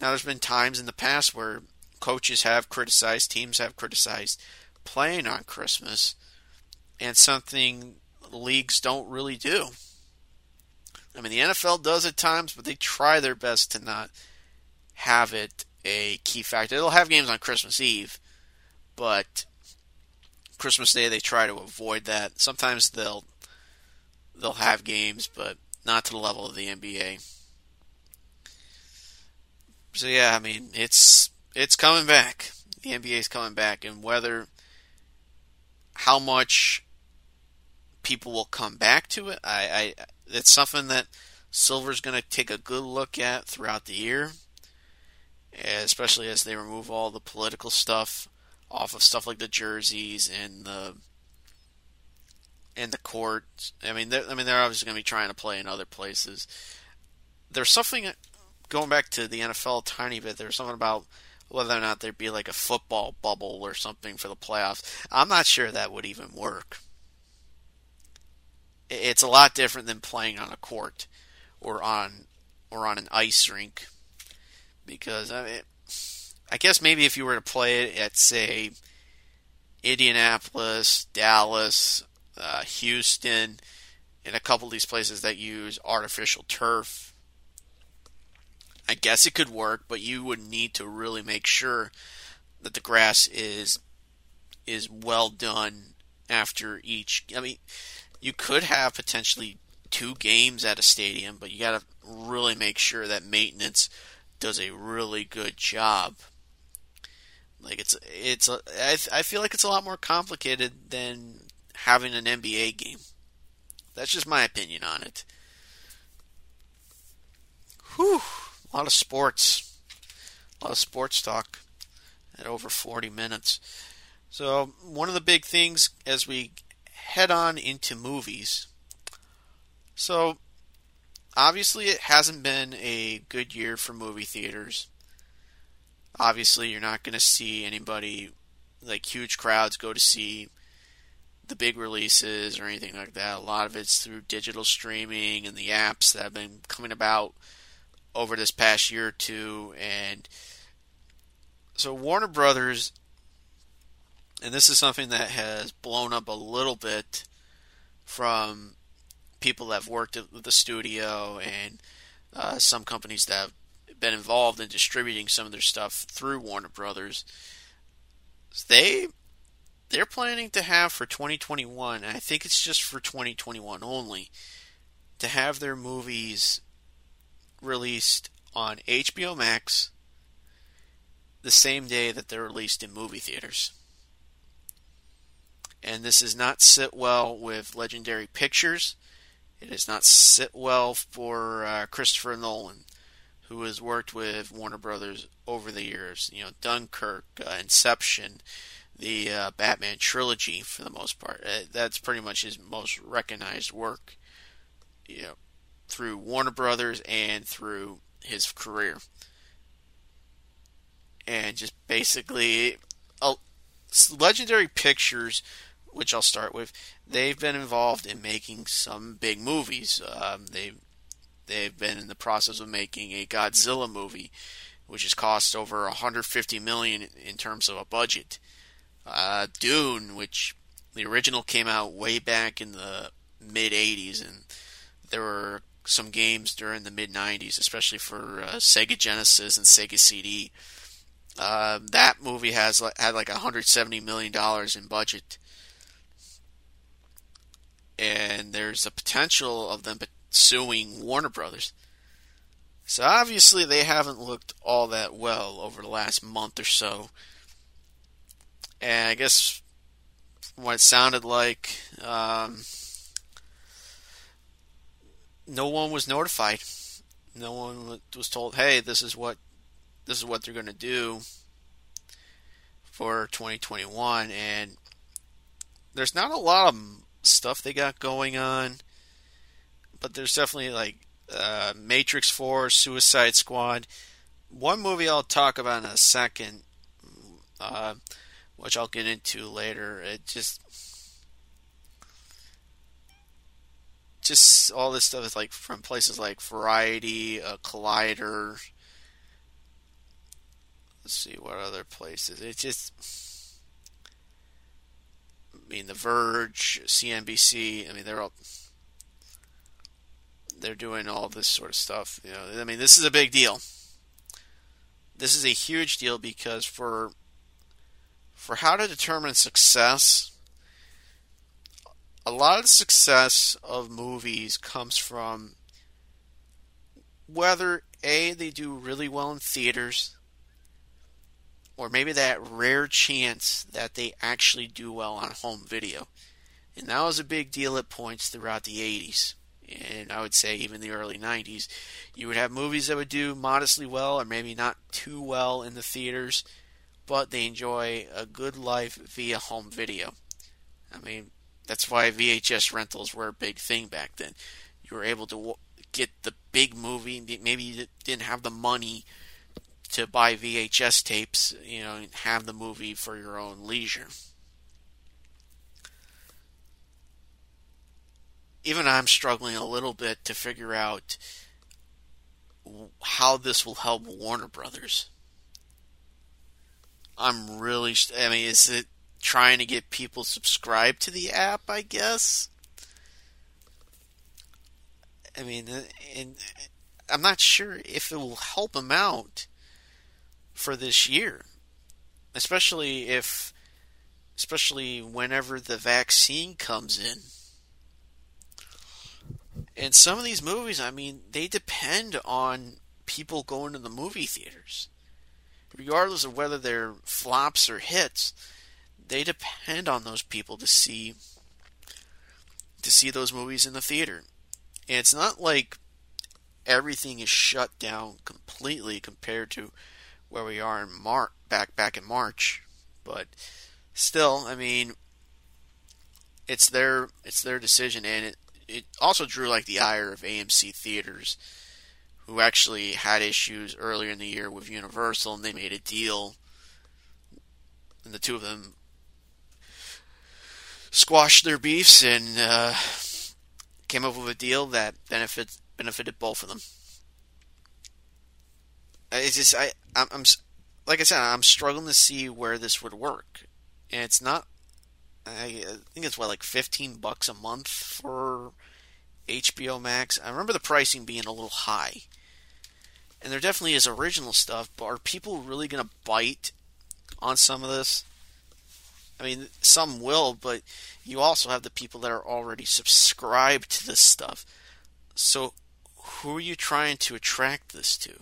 Now, there's been times in the past where coaches have criticized, teams have criticized playing on Christmas, and something leagues don't really do. I mean, the NFL does at times, but they try their best to not have it a key factor. They'll have games on Christmas Eve, but Christmas Day they try to avoid that. Sometimes they'll they'll have games, but not to the level of the NBA. So yeah, I mean, it's it's coming back. The NBA is coming back, and whether how much people will come back to it, I, I it's something that Silver's going to take a good look at throughout the year, especially as they remove all the political stuff off of stuff like the jerseys and the and the courts. I mean, I mean, they're obviously going to be trying to play in other places. There's something uh, going back to the NFL a tiny bit. There's something about whether or not there'd be like a football bubble or something for the playoffs. I'm not sure that would even work. It's a lot different than playing on a court or on or on an ice rink because I mean, I guess maybe if you were to play it at say Indianapolis, Dallas, uh, Houston, and a couple of these places that use artificial turf I guess it could work, but you would need to really make sure that the grass is is well done after each. I mean, you could have potentially two games at a stadium, but you got to really make sure that maintenance does a really good job. Like it's it's a, I, I feel like it's a lot more complicated than having an NBA game. That's just my opinion on it. Whew. A lot of sports. A lot of sports talk at over 40 minutes. So, one of the big things as we head on into movies. So, obviously, it hasn't been a good year for movie theaters. Obviously, you're not going to see anybody like huge crowds go to see the big releases or anything like that. A lot of it's through digital streaming and the apps that have been coming about over this past year or two, and so Warner Brothers, and this is something that has blown up a little bit from people that have worked at the studio and uh, some companies that have been involved in distributing some of their stuff through Warner Brothers. They they're planning to have for 2021, I think it's just for 2021 only, to have their movies released on HBO Max the same day that they're released in movie theaters. And this does not sit well with Legendary Pictures. It does not sit well for uh, Christopher Nolan, who has worked with Warner Brothers over the years. You know, Dunkirk, uh, Inception, the uh, Batman trilogy, for the most part. Uh, that's pretty much his most recognized work. You know, through Warner Brothers and through his career. And just basically, Legendary Pictures, which I'll start with, they've been involved in making some big movies. Um, they they've been in the process of making a Godzilla movie, which has cost over 150 million in terms of a budget. Uh, Dune, which the original came out way back in the mid 80s, and there were some games during the mid 90s, especially for uh, Sega Genesis and Sega CD. Uh, that movie has had like 170 million dollars in budget, and there's a potential of them suing Warner Brothers. So obviously they haven't looked all that well over the last month or so. And I guess what it sounded like, um, no one was notified. No one was told, "Hey, this is what this is what they're going to do for 2021." And there's not a lot of stuff they got going on, but there's definitely like uh, Matrix 4, Suicide Squad. One movie I'll talk about in a second, uh, which I'll get into later. It just. Just all this stuff is like from places like Variety, uh, Collider. Let's see what other places. It just. I mean, The Verge, CNBC. I mean, they're all they're doing all this sort of stuff. You know, I mean, this is a big deal. This is a huge deal because for for how to determine success, a lot of the success of movies comes from whether a they do really well in theaters or maybe that rare chance that they actually do well on home video. And that was a big deal at points throughout the 80s and I would say even the early 90s, you would have movies that would do modestly well or maybe not too well in the theaters, but they enjoy a good life via home video. I mean, that's why VHS rentals were a big thing back then. You were able to get the big movie, maybe you didn't have the money to buy VHS tapes, you know, and have the movie for your own leisure. even I'm struggling a little bit to figure out how this will help Warner Brothers. I'm really, I mean, is it trying to get people subscribed to the app? I guess. I mean, uh, and I'm not sure if it will help them out for this year, especially if, especially whenever the vaccine comes in and some of these movies, I mean, they depend on people going to the movie theaters. Regardless of whether they're flops or hits, they depend on those people to see to see those movies in the theater. And it's not like everything is shut down completely compared to where we are in Mar- back back in March, but still, I mean, it's their it's their decision, and it it also drew like the ire of AMC theaters, who actually had issues earlier in the year with Universal, and they made a deal, and the two of them squashed their beefs and uh, came up with a deal that benefit, benefited both of them. It's just I I'm, I'm like I said I'm struggling to see where this would work, and it's not I think it's what like 15 bucks a month for HBO Max. I remember the pricing being a little high. And there definitely is original stuff, but are people really going to bite on some of this? I mean, some will, but you also have the people that are already subscribed to this stuff. So, who are you trying to attract this to?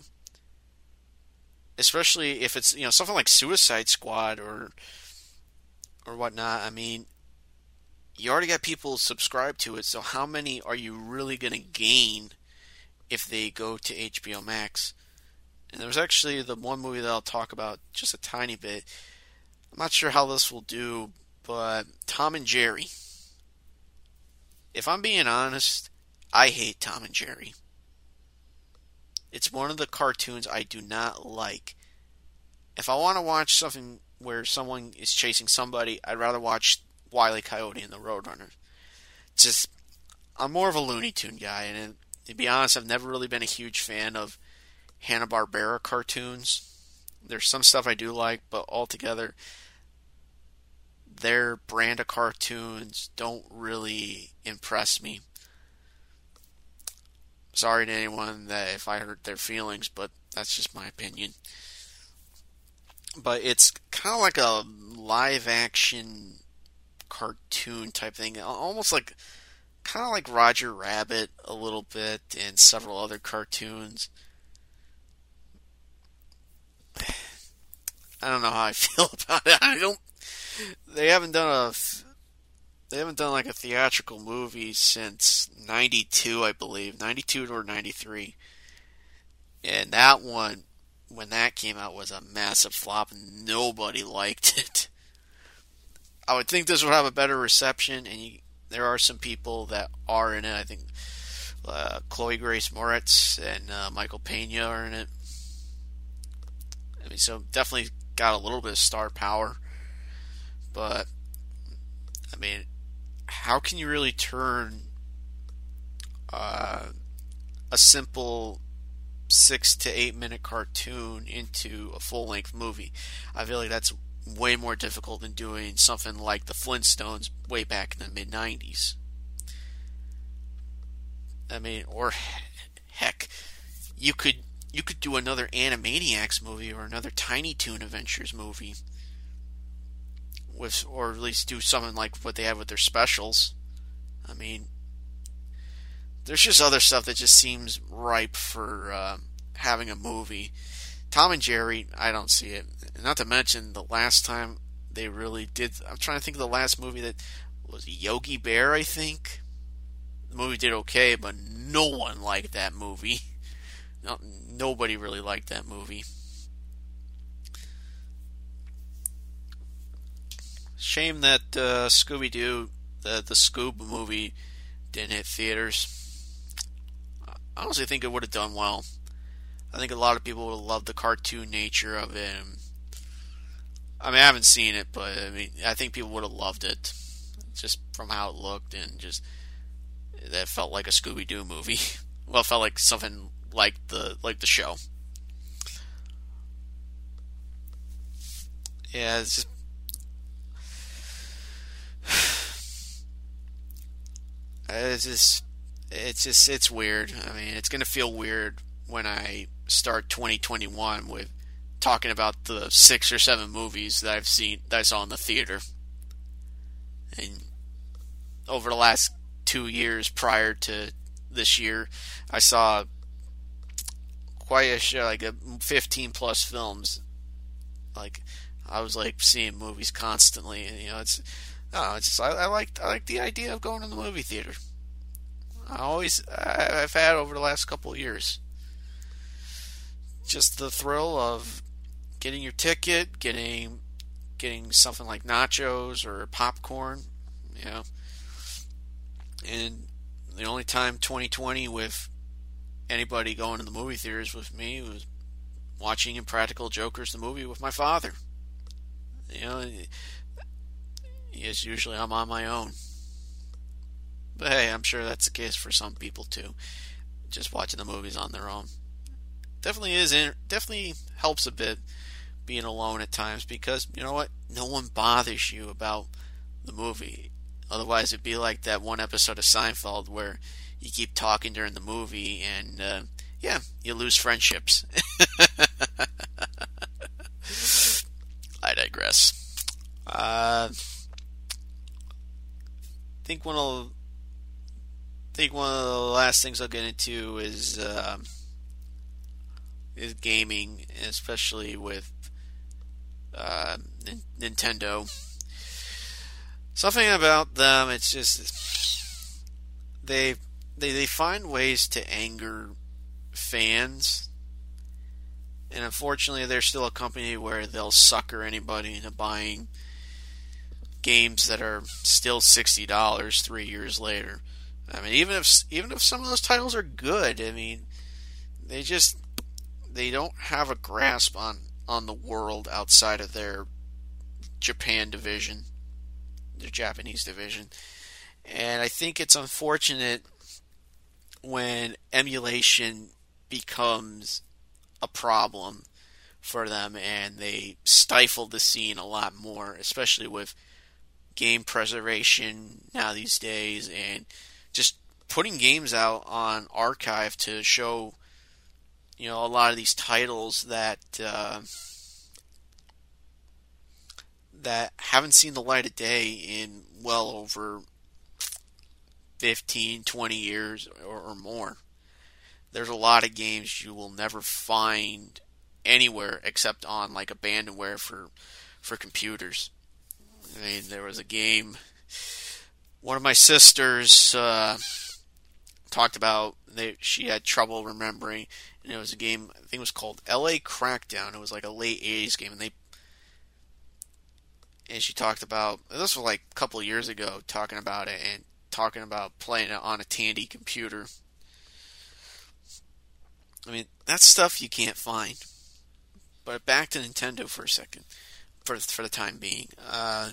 Especially if it's, you know, something like Suicide Squad or or whatnot. I mean, you already got people subscribed to it, so how many are you really going to gain if they go to HBO Max? And there's actually the one movie that I'll talk about just a tiny bit. I'm not sure how this will do, but Tom and Jerry. If I'm being honest, I hate Tom and Jerry. It's one of the cartoons I do not like. If I want to watch something where someone is chasing somebody, I'd rather watch Wile E. Coyote and the Roadrunner. Just, I'm more of a Looney Tune guy, and to be honest, I've never really been a huge fan of Hanna Barbera cartoons. There's some stuff I do like, but altogether, their brand of cartoons don't really impress me. Sorry to anyone that if I hurt their feelings, but that's just my opinion. But it's kind of like a live action cartoon type thing, almost like kind of like Roger Rabbit a little bit and several other cartoons. [sighs] I don't know how I [laughs] feel about it. I don't. They haven't done a. They haven't done like a theatrical movie since '92, I believe, '92 or '93, and that one, when that came out, was a massive flop. and Nobody liked [laughs] it. I would think this would have a better reception, and you, there are some people that are in it. I think uh, Chloe Grace Moretz and uh, Michael Pena are in it. I mean, so definitely got a little bit of star power, but I mean, how can you really turn uh, a simple six to eight minute cartoon into a full length movie? I feel like that's way more difficult than doing something like the Flintstones way back in the mid 90s. I mean, or heck, you could you could do another Animaniacs movie or another Tiny Toon Adventures movie with or at least do something like what they have with their specials. I mean, there's just other stuff that just seems ripe for uh, having a movie. Tom and Jerry, I don't see it. Not to mention the last time they really did. I'm trying to think of the last movie that was Yogi Bear. I think the movie did okay, but no one liked that movie. [laughs] No, nobody really liked that movie. Shame that uh, Scooby Doo, the the Scoob movie, didn't hit theaters. I honestly think it would have done well. I think a lot of people would have loved the cartoon nature of it. I mean, I haven't seen it, but I mean, I think people would have loved it just from how it looked and just that felt like a Scooby Doo movie. [laughs] well, it felt like something like the like the show. Yeah, it's just Uh, it's just it's just it's weird. I mean, it's gonna feel weird when I start 2021 with talking about the six or seven movies that I've seen that I saw in the theater, and over the last two years prior to this year, I saw quite a show, like a 15 plus films. Like I was like seeing movies constantly, and you know, it's no, it's just I, I like I like the idea of going to the movie theater. I always I, I've had over the last couple of years. Just the thrill of getting your ticket, getting getting something like nachos or popcorn, you know. And the only time 2020 with anybody going to the movie theaters with me was watching Impractical Jokers the movie with my father. You know, yes, usually I'm on my own. But hey, I'm sure that's the case for some people too. Just watching the movies on their own definitely is definitely helps a bit being alone at times because you know what? No one bothers you about the movie. Otherwise, it'd be like that one episode of Seinfeld where you keep talking during the movie, and uh, yeah, you lose friendships. [laughs] I digress. Uh, think one of I think one of the last things I'll get into is uh, is gaming, especially with uh, Nintendo. Something about them, it's just they they they find ways to anger fans. And unfortunately, they're still a company where they'll sucker anybody into buying games that are still sixty dollars three years later. I mean, even if even if some of those titles are good, I mean, they just they don't have a grasp on on the world outside of their Japan division, their Japanese division, and I think it's unfortunate when emulation becomes a problem for them and they stifle the scene a lot more, especially with game preservation now these days and just putting games out on archive to show you know a lot of these titles that uh, that haven't seen the light of day in well over 15 20 years or, or more. There's a lot of games you will never find anywhere except on like abandonware for for computers I mean, there was a game. One of my sisters uh, talked about she had trouble remembering, and it was a game. I think it was called L.A. Crackdown. It was like a late '80s game, and they and she talked about this was like a couple years ago, talking about it and talking about playing it on a Tandy computer. I mean, that's stuff you can't find. But back to Nintendo for a second for for the time being. Uh,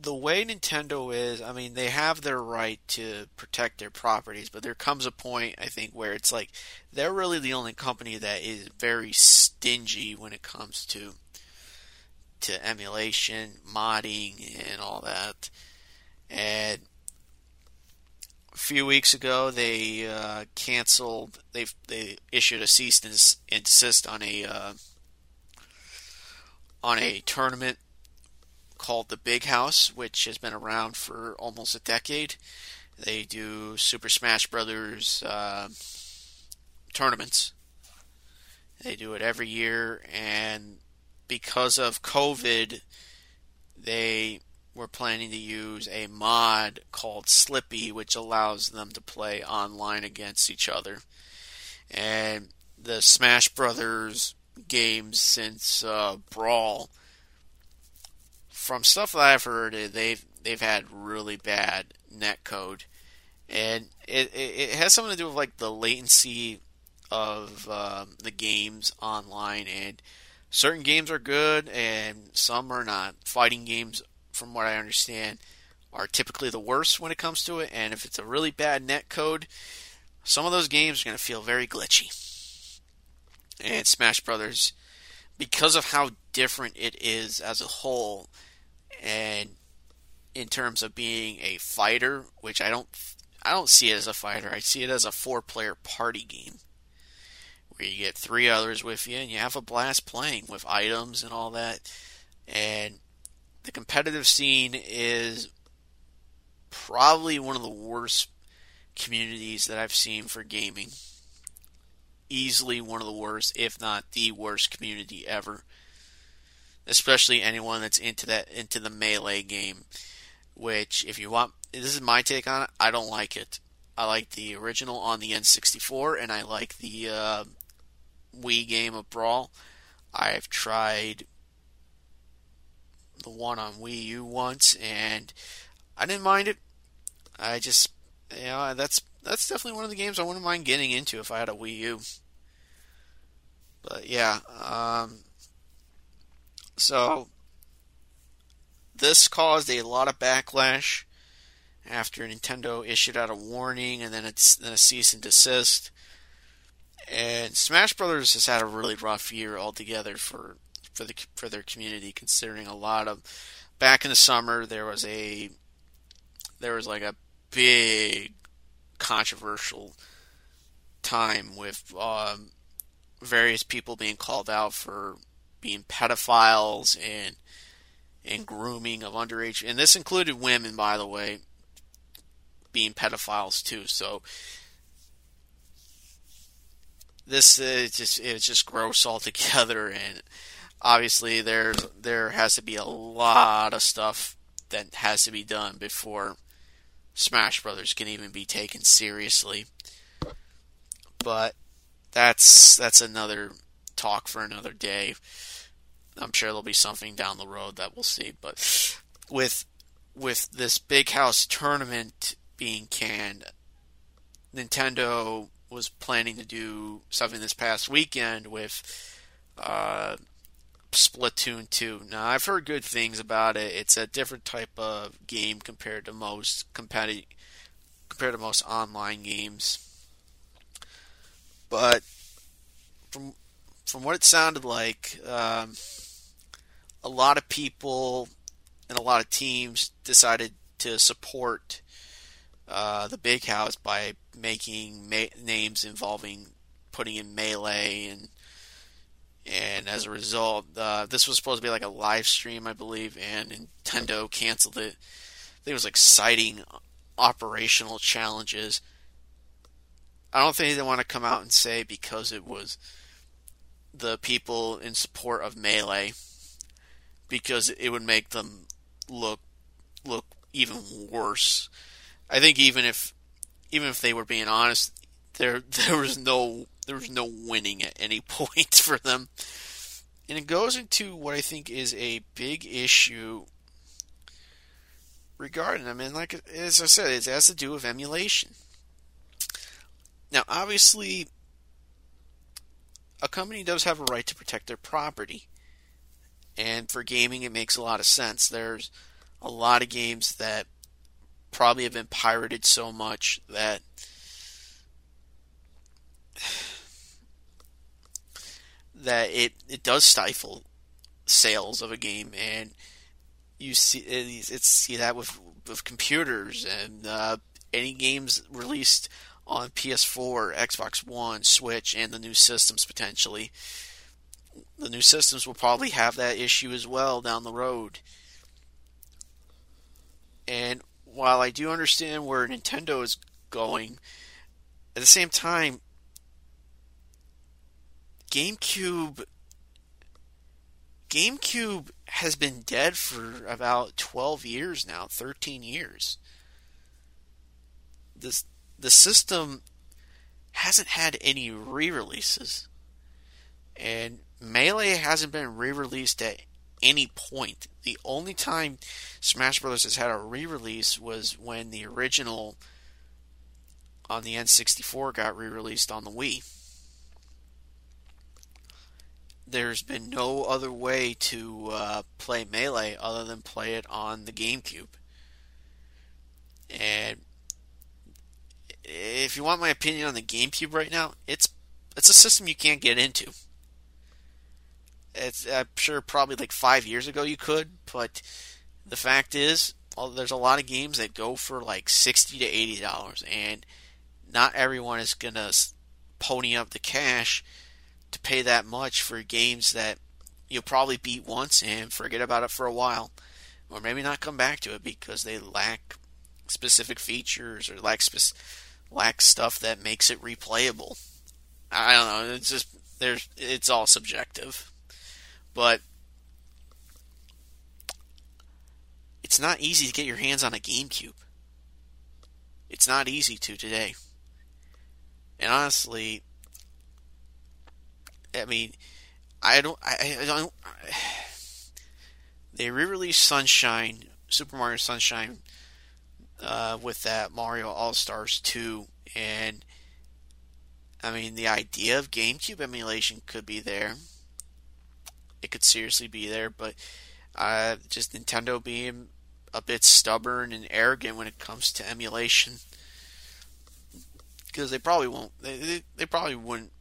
the way Nintendo is, I mean, they have their right to protect their properties, but there comes a point, I think, where it's like they're really the only company that is very stingy when it comes to to emulation, modding, and all that. And a few weeks ago, they uh, canceled. They they issued a cease and desist on a uh, on a tournament called the Big House, which has been around for almost a decade. They do Super Smash Brothers uh, tournaments. They do it every year, and because of COVID, they were planning to use a mod called Slippi, which allows them to play online against each other. And the Smash Brothers games since uh, Brawl. From stuff that I've heard, eh, they've they've had really bad net code, and it, it, has something to do with like the latency of um, the games online. And certain games are good, and some are not. Fighting games, from what I understand, are typically the worst when it comes to it. And if it's a really bad net code, some of those games are going to feel very glitchy and Smash Brothers because of how different it is as a whole and in terms of being a fighter, which I don't I don't see it as a fighter. I see it as a four-player party game where you get three others with you and you have a blast playing with items and all that. And the competitive scene is probably one of the worst communities that I've seen for gaming easily one of the worst, if not the worst community ever. Especially anyone that's into that into the melee game, which if you want this is my take on it, I don't like it. I like the original on the N64 and I like the uh, Wii game of Brawl. I've tried the one on Wii U once and I didn't mind it. I just you know, that's that's definitely one of the games I wouldn't mind getting into if I had a Wii U. But yeah, um, so this caused a lot of backlash after Nintendo issued out a warning and then it's then a cease and desist. And Smash Brothers has had a really rough year altogether for for the for their community, considering a lot of back in the summer there was a there was like a big controversial time with um, various people being called out for being pedophiles and and grooming of underage, and this included women, by the way, being pedophiles too. So this is just it's just gross [laughs] altogether, and obviously there there has to be a lot of stuff that has to be done before Smash Brothers can even be taken seriously. But that's that's another talk for another day. I'm sure there'll be something down the road that we'll see. But with with this big house tournament being canned, Nintendo was planning to do something this past weekend with uh, Splatoon 2. Now, I've heard good things about it. It's a different type of game compared to most competitive compared to most online games. But from from what it sounded like, um, a lot of people and a lot of teams decided to support uh, the big house by making ma- names involving putting in melee and and as a result, uh, this was supposed to be like a live stream, I believe, and Nintendo canceled it. There was exciting operational challenges. I don't think they want to come out and say because it was the people in support of melee, because it would make them look look even worse. I think even if even if they were being honest, there [laughs] there was no there was no winning at any [laughs] point for them. And it goes into what I think is a big issue regarding them. And like as I said, it has to do with emulation. Now, obviously, a company does have a right to protect their property. And for gaming, it makes a lot of sense. There's a lot of games that probably have been pirated so much that that it, it does stifle sales of a game and you see it's see that with with computers and uh, any games released on PS4, Xbox One, Switch, and the new systems potentially. The new systems will probably have that issue as well down the road. And while I do understand where Nintendo is going, at the same time, GameCube GameCube has been dead for about 12 years now, 13 years. This the system hasn't had any re-releases. And Melee hasn't been re-released at any point. The only time Smash Bros has had a re-release was when the original on the N64 got re-released on the Wii there's been no other way to uh, play Melee other than play it on the GameCube. And if you want my opinion on the GameCube right now, it's it's a system you can't get into. It's I'm sure probably like five years ago you could, but the fact is, well, there's a lot of games that go for like sixty to eighty dollars, and not everyone is gonna pony up the cash to pay that much for games that you'll probably beat once and forget about it for a while, or maybe not come back to it because they lack specific features or lack spe- lack stuff that makes it replayable. I don't know. It's just there's it's all subjective, but it's not easy to get your hands on a GameCube. It's not easy to today. And honestly, I mean, I don't, I, I don't. I, they re-released Sunshine, Super Mario Sunshine, uh, with that Mario All Stars 2, and I mean, the idea of GameCube emulation could be there. It could seriously be there, but uh, just Nintendo being a bit stubborn and arrogant when it comes to emulation, because they probably won't. They, they, they probably wouldn't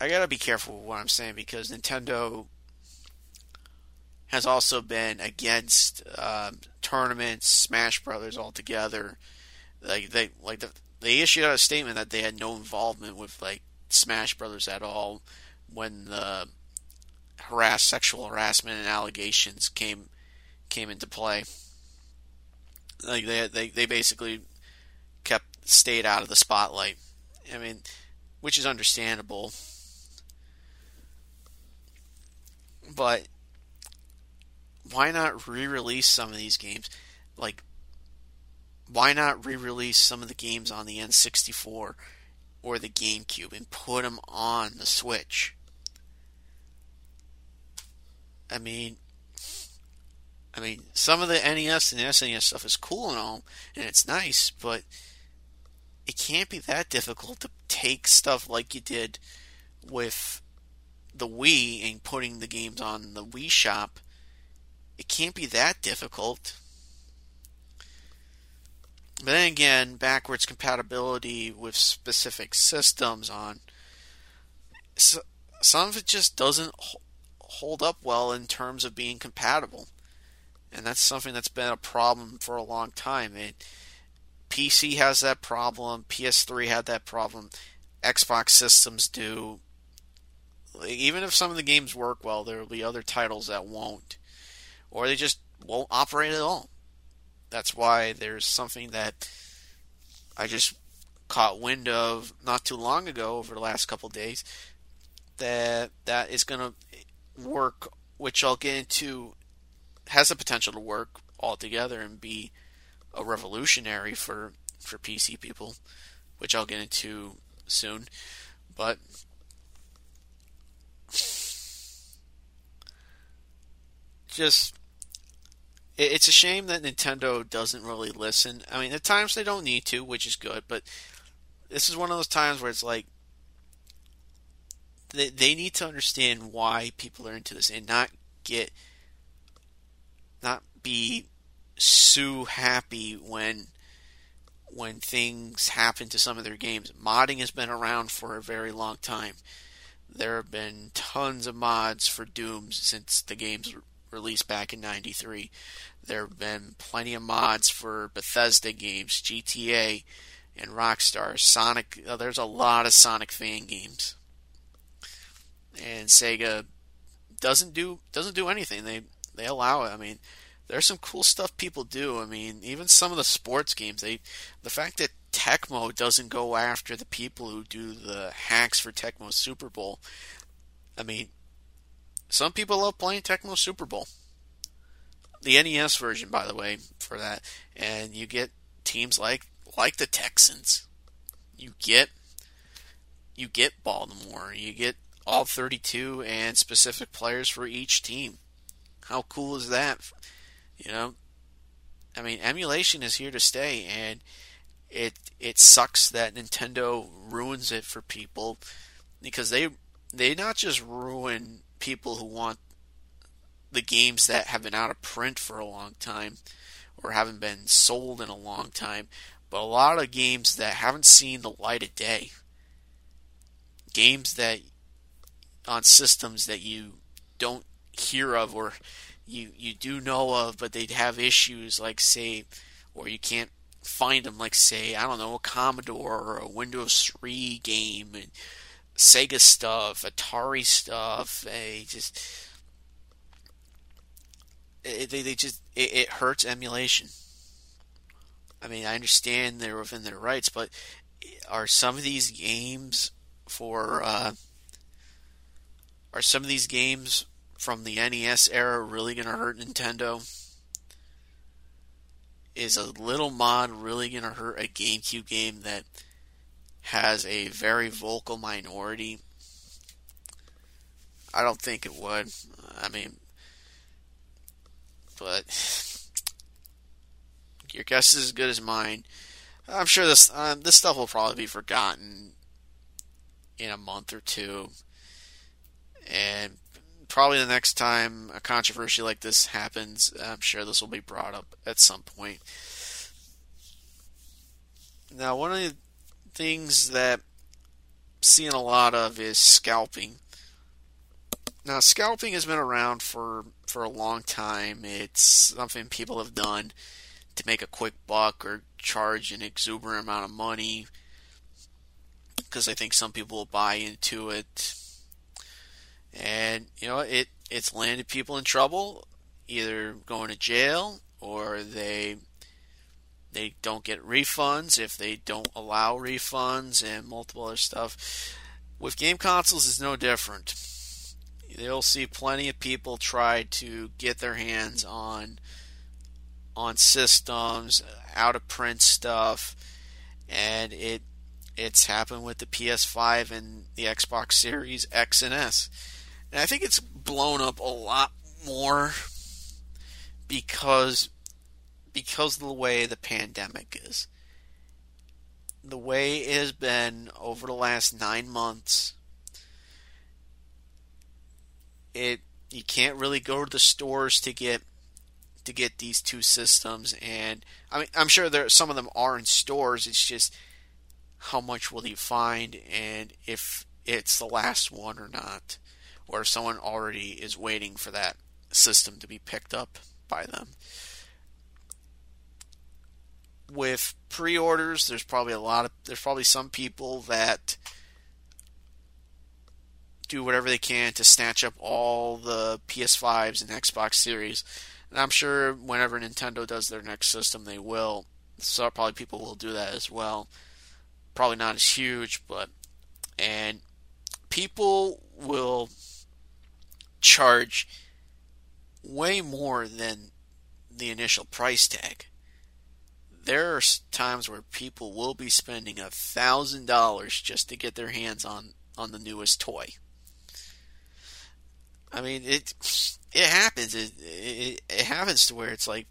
I gotta be careful with what I'm saying because Nintendo has also been against um, tournaments, Smash Brothers altogether. Like they like the, they issued out a statement that they had no involvement with like Smash Brothers at all when the harass sexual harassment and allegations came came into play. Like they they they basically kept stayed out of the spotlight. I mean, which is understandable But why not re-release some of these games? Like, why not re-release some of the games on the N64 or the GameCube and put them on the Switch? I mean, I mean, some of the NES and SNES stuff is cool and all, and it's nice, but it can't be that difficult to take stuff like you did with the Wii and putting the games on the Wii Shop, it can't be that difficult. But then again, backwards compatibility with specific systems on some of it just doesn't hold up well in terms of being compatible. And that's something that's been a problem for a long time. It, PC has that problem, PS3 had that problem, Xbox systems do. Even if some of the games work well, there will be other titles that won't. Or they just won't operate at all. That's why there's something that I just caught wind of not too long ago over the last couple days that that is going to work, which I'll get into, has the potential to work altogether and be a revolutionary for for PC people, which I'll get into soon. But just it's a shame that Nintendo doesn't really listen. I mean, at times they don't need to, which is good, but this is one of those times where it's like they they need to understand why people are into this and not get not be so happy when when things happen to some of their games. Modding has been around for a very long time. There have been tons of mods for Doom since the game's released back in 93. There have been plenty of mods for Bethesda games, GTA, and Rockstar. Sonic, uh, there's a lot of Sonic fan games. And Sega doesn't do doesn't do anything. They they allow it. I mean, there's some cool stuff people do. I mean, even some of the sports games, they the fact that Tecmo doesn't go after the people who do the hacks for Tecmo Super Bowl. I mean, some people love playing Tecmo Super Bowl. The NES version, by the way, for that, and you get teams like like the Texans. You get you get Baltimore. You get all 32 and specific players for each team. How cool is that? You know, I mean, emulation is here to stay, and it it sucks that Nintendo ruins it for people because they they not just ruin people who want the games that have been out of print for a long time or haven't been sold in a long time, but a lot of games that haven't seen the light of day. Games that on systems that you don't hear of or you you do know of, but they'd have issues like say, or you can't find them like say I don't know a Commodore or a Windows 3 game and Sega stuff, Atari stuff. They just it, they they just it, it hurts emulation. I mean, I understand they're within their rights, but are some of these games for uh, are some of these games from the NES era really going to hurt Nintendo? Is a little mod really going to hurt a GameCube game that has a very vocal minority? I don't think it would. I mean, but [sighs] your guess is as good as mine. I'm sure this uh, this stuff will probably be forgotten in a month or two, and probably the next time a controversy like this happens, I'm sure this will be brought up at some point. Now, one of the things that seeing a lot of is scalping. Now, scalping has been around for for a long time. It's something people have done to make a quick buck or charge an exuberant amount of money because I think some people will buy into it and you know it it's landed people in trouble, either going to jail or they they don't get refunds if they don't allow refunds and multiple other stuff. With game consoles, it's no different. You'll see plenty of people try to get their hands on on systems, out of print stuff, and it it's happened with the PS5 and the Xbox Series X and S. And I think it's blown up a lot more because because of the way the pandemic is. The way it has been over the last nine months, it you can't really go to the stores to get to get these two systems and I mean I'm sure there some of them are in stores it's just how much will you find and if it's the last one or not or if someone already is waiting for that system to be picked up by them. With pre-orders, there's probably a lot of there's probably some people that do whatever they can to snatch up all the PS5s and Xbox Series. And I'm sure whenever Nintendo does their next system, they will. So probably people will do that as well. Probably not as huge, but and people will charge way more than the initial price tag. There are times where people will be spending a thousand dollars just to get their hands on on the newest toy. I mean, it it happens. It, it, it happens to where it's like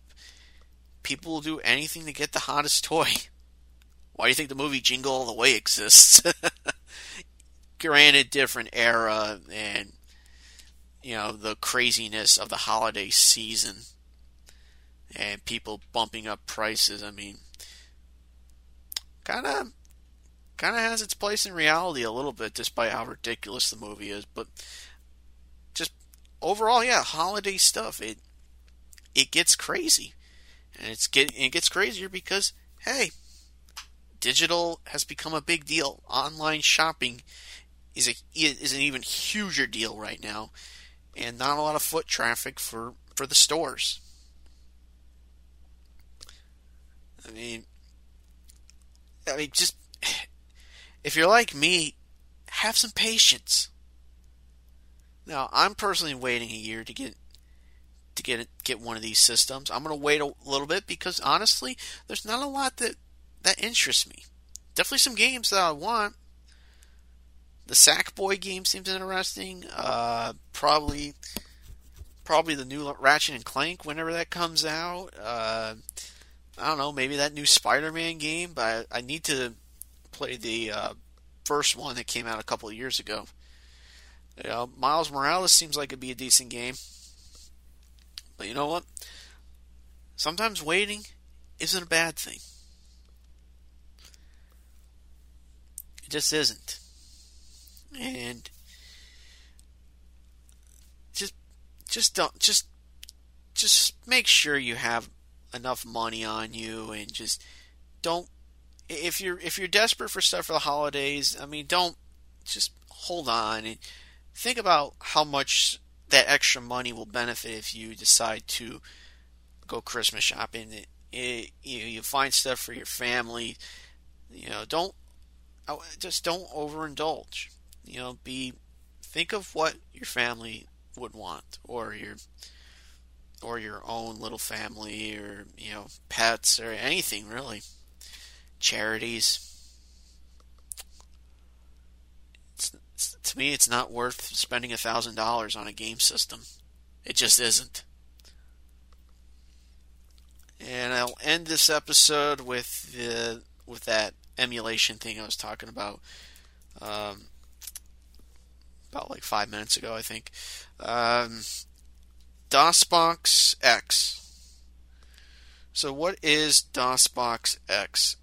people will do anything to get the hottest toy. [laughs] Why do you think the movie Jingle All the Way exists? [laughs] Granted, different era and you know the craziness of the holiday season and people bumping up prices. I mean, kind of kind of has its place in reality a little bit, despite how ridiculous the movie is. But just overall, yeah, holiday stuff. It it gets crazy, and it's get it gets crazier because hey, digital has become a big deal. Online shopping is a is an even huger deal right now, and not a lot of foot traffic for for the stores. I mean, I mean, just if you're like me, have some patience. Now, I'm personally waiting a year to get to get get one of these systems. I'm going to wait a little bit because honestly, there's not a lot that that interests me. Definitely some games that I want. The Sackboy game seems interesting. Uh, probably, probably the new Ratchet and Clank whenever that comes out. Uh, I don't know, maybe that new Spider-Man game, but I, I need to play the uh, first one that came out a couple of years ago. You know, Miles Morales seems like it'd be a decent game, but you know what? Sometimes waiting isn't a bad thing. It just isn't. And just just don't just just make sure you have enough money on you and just don't if you're if you're desperate for stuff for the holidays, I mean, don't just hold on and think about how much that extra money will benefit if you decide to go Christmas shopping. It, it, you, you find stuff for your family. You know, don't just don't overindulge. You know, be think of what your family would want or your or your own little family or you know pets or anything really. Charities. It's, it's, to me it's not worth spending a thousand dollars on a game system. It just isn't. And I'll end this episode with the with that emulation thing I was talking about um, about like five minutes ago I think. Um, DOSBox X. So, what is DOSBox X?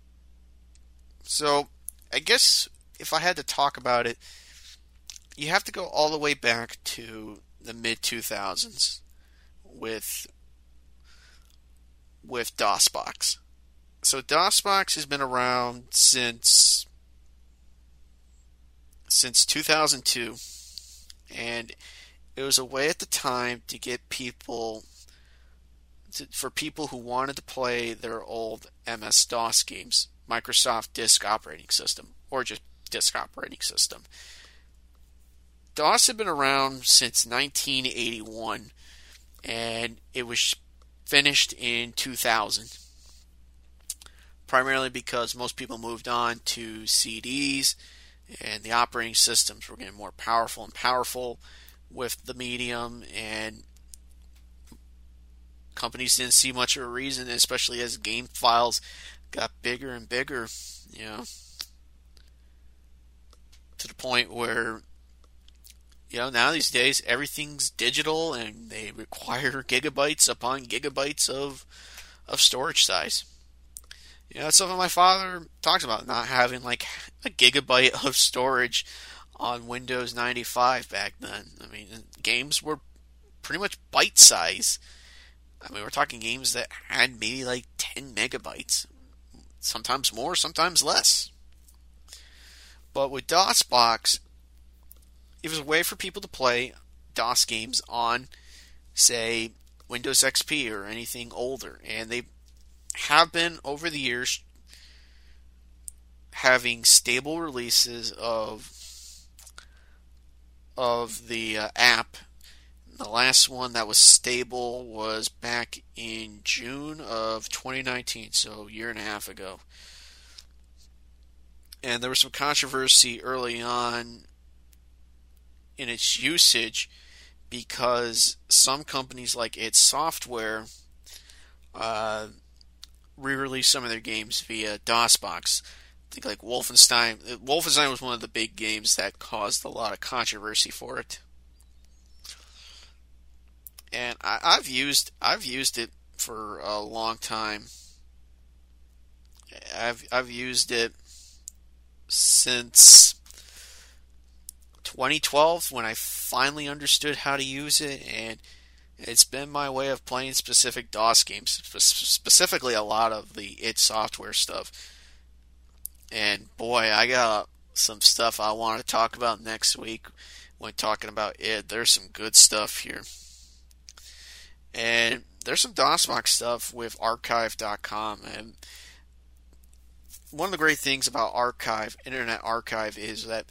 So, I guess if I had to talk about it, you have to go all the way back to the mid 2000s with with DOSBox. So DOSBox has been around since since 2002 and it was a way at the time to get people to, for people who wanted to play their old MS DOS games, Microsoft Disk Operating System, or just Disk Operating System. DOS had been around since 1981, and it was finished in 2000. Primarily because most people moved on to CDs, and the operating systems were getting more powerful and powerful with the medium, and companies didn't see much of a reason, especially as game files got bigger and bigger, you know, to the point where, you know, now these days everything's digital and they require [laughs] gigabytes upon gigabytes of of storage size. You know, that's something my father talks about, not having like a gigabyte of storage on Windows 95 back then. I mean, games were pretty much bite size. I mean, we're talking games that had maybe like 10 megabytes, sometimes more, sometimes less. But with DOSBox, it was a way for people to play DOS games on, say, Windows XP or anything older. And they have been, over the years, having stable releases of of the uh, app. The last one that was stable was back in June of 2019, so a year and a half ago. And there was some controversy early on in its usage because some companies like id Software uh, re-released some of their games via DOSBox. I think like Wolfenstein. Wolfenstein was one of the big games that caused a lot of controversy for it. And I, I've used I've used it for a long time. I've I've used it since 2012 when I finally understood how to use it, and it's been my way of playing specific DOS games, specifically a lot of the id Software stuff. And boy, I got some stuff I want to talk about next week when talking about id. There's some good stuff here. And there's some DOSBox stuff with archive.com. And one of the great things about Archive, Internet Archive, is that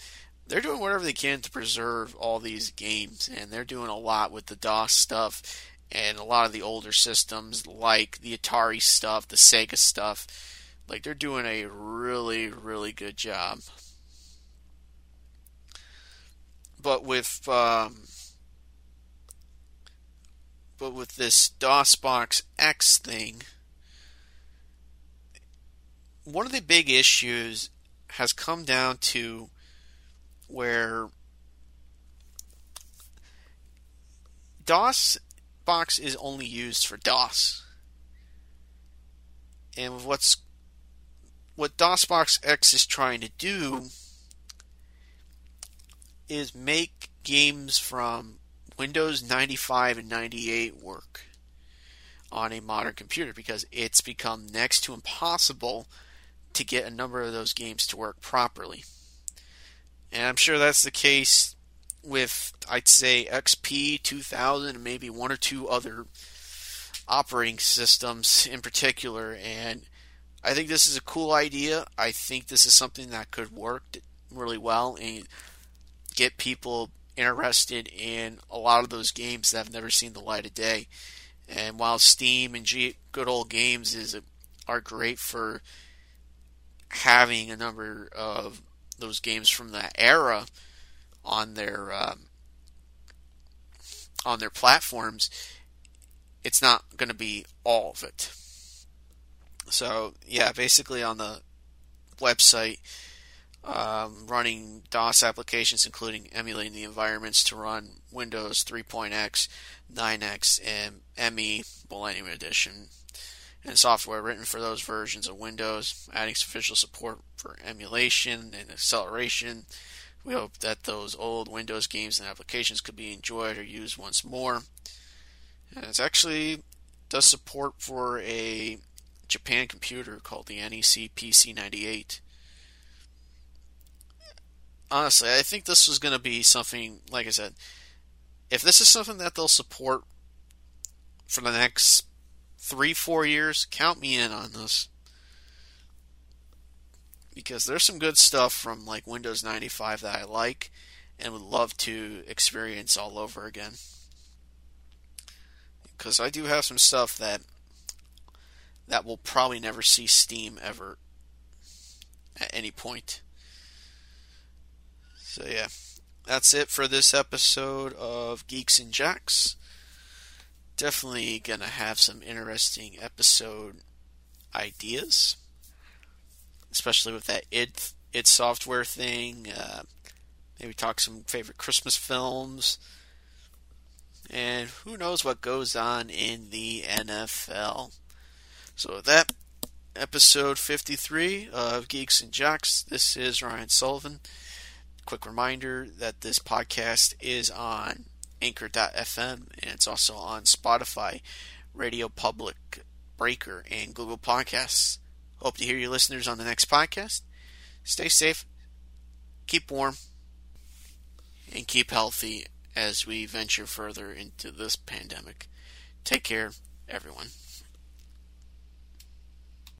they're doing whatever they can to preserve all these games, and they're doing a lot with the DOS stuff and a lot of the older systems, like the Atari stuff, the Sega stuff. Like they're doing a really, really good job. But with um, but with this DOSBox X thing, one of the big issues has come down to where DOSBox is only used for DOS. And what's what DOSBox X is trying to do is make games from Windows 95 and 98 work on a modern computer because it's become next to impossible to get a number of those games to work properly. And I'm sure that's the case with, I'd say, XP 2000 and maybe one or two other operating systems in particular. And I think this is a cool idea. I think this is something that could work really well and get people interested in a lot of those games that have never seen the light of day. And while Steam and G- good old games is are great for having a number of those games from that era on their um, on their platforms, it's not going to be all of it. So yeah, basically on the website, um, running DOS applications, including emulating the environments to run Windows 3.x, 9x, and ME Millennium Edition and software written for those versions of Windows, adding official support for emulation and acceleration. We hope that those old Windows games and applications could be enjoyed or used once more. And it's actually does support for a Japan computer called the NEC PC98. Honestly, I think this was going to be something, like I said, if this is something that they'll support for the next three, four years, count me in on this. Because there's some good stuff from like Windows 95 that I like and would love to experience all over again. Because I do have some stuff that that will probably never see Steam ever at any point. So yeah, that's it for this episode of Geeks and Jocks definitely going to have some interesting episode ideas, especially with that id id software thing. Uh, maybe talk some favorite Christmas films, and who knows what goes on in the NFL. So that, episode 53 of Geeks and Jocks. This is Ryan Sullivan. quick reminder that this podcast is on Anchor.fm and it's also on Spotify, Radio Public, Breaker, and Google Podcasts. Hope to hear your listeners on the next podcast. Stay safe, keep warm, and keep healthy as we venture further into this pandemic. Take care, everyone.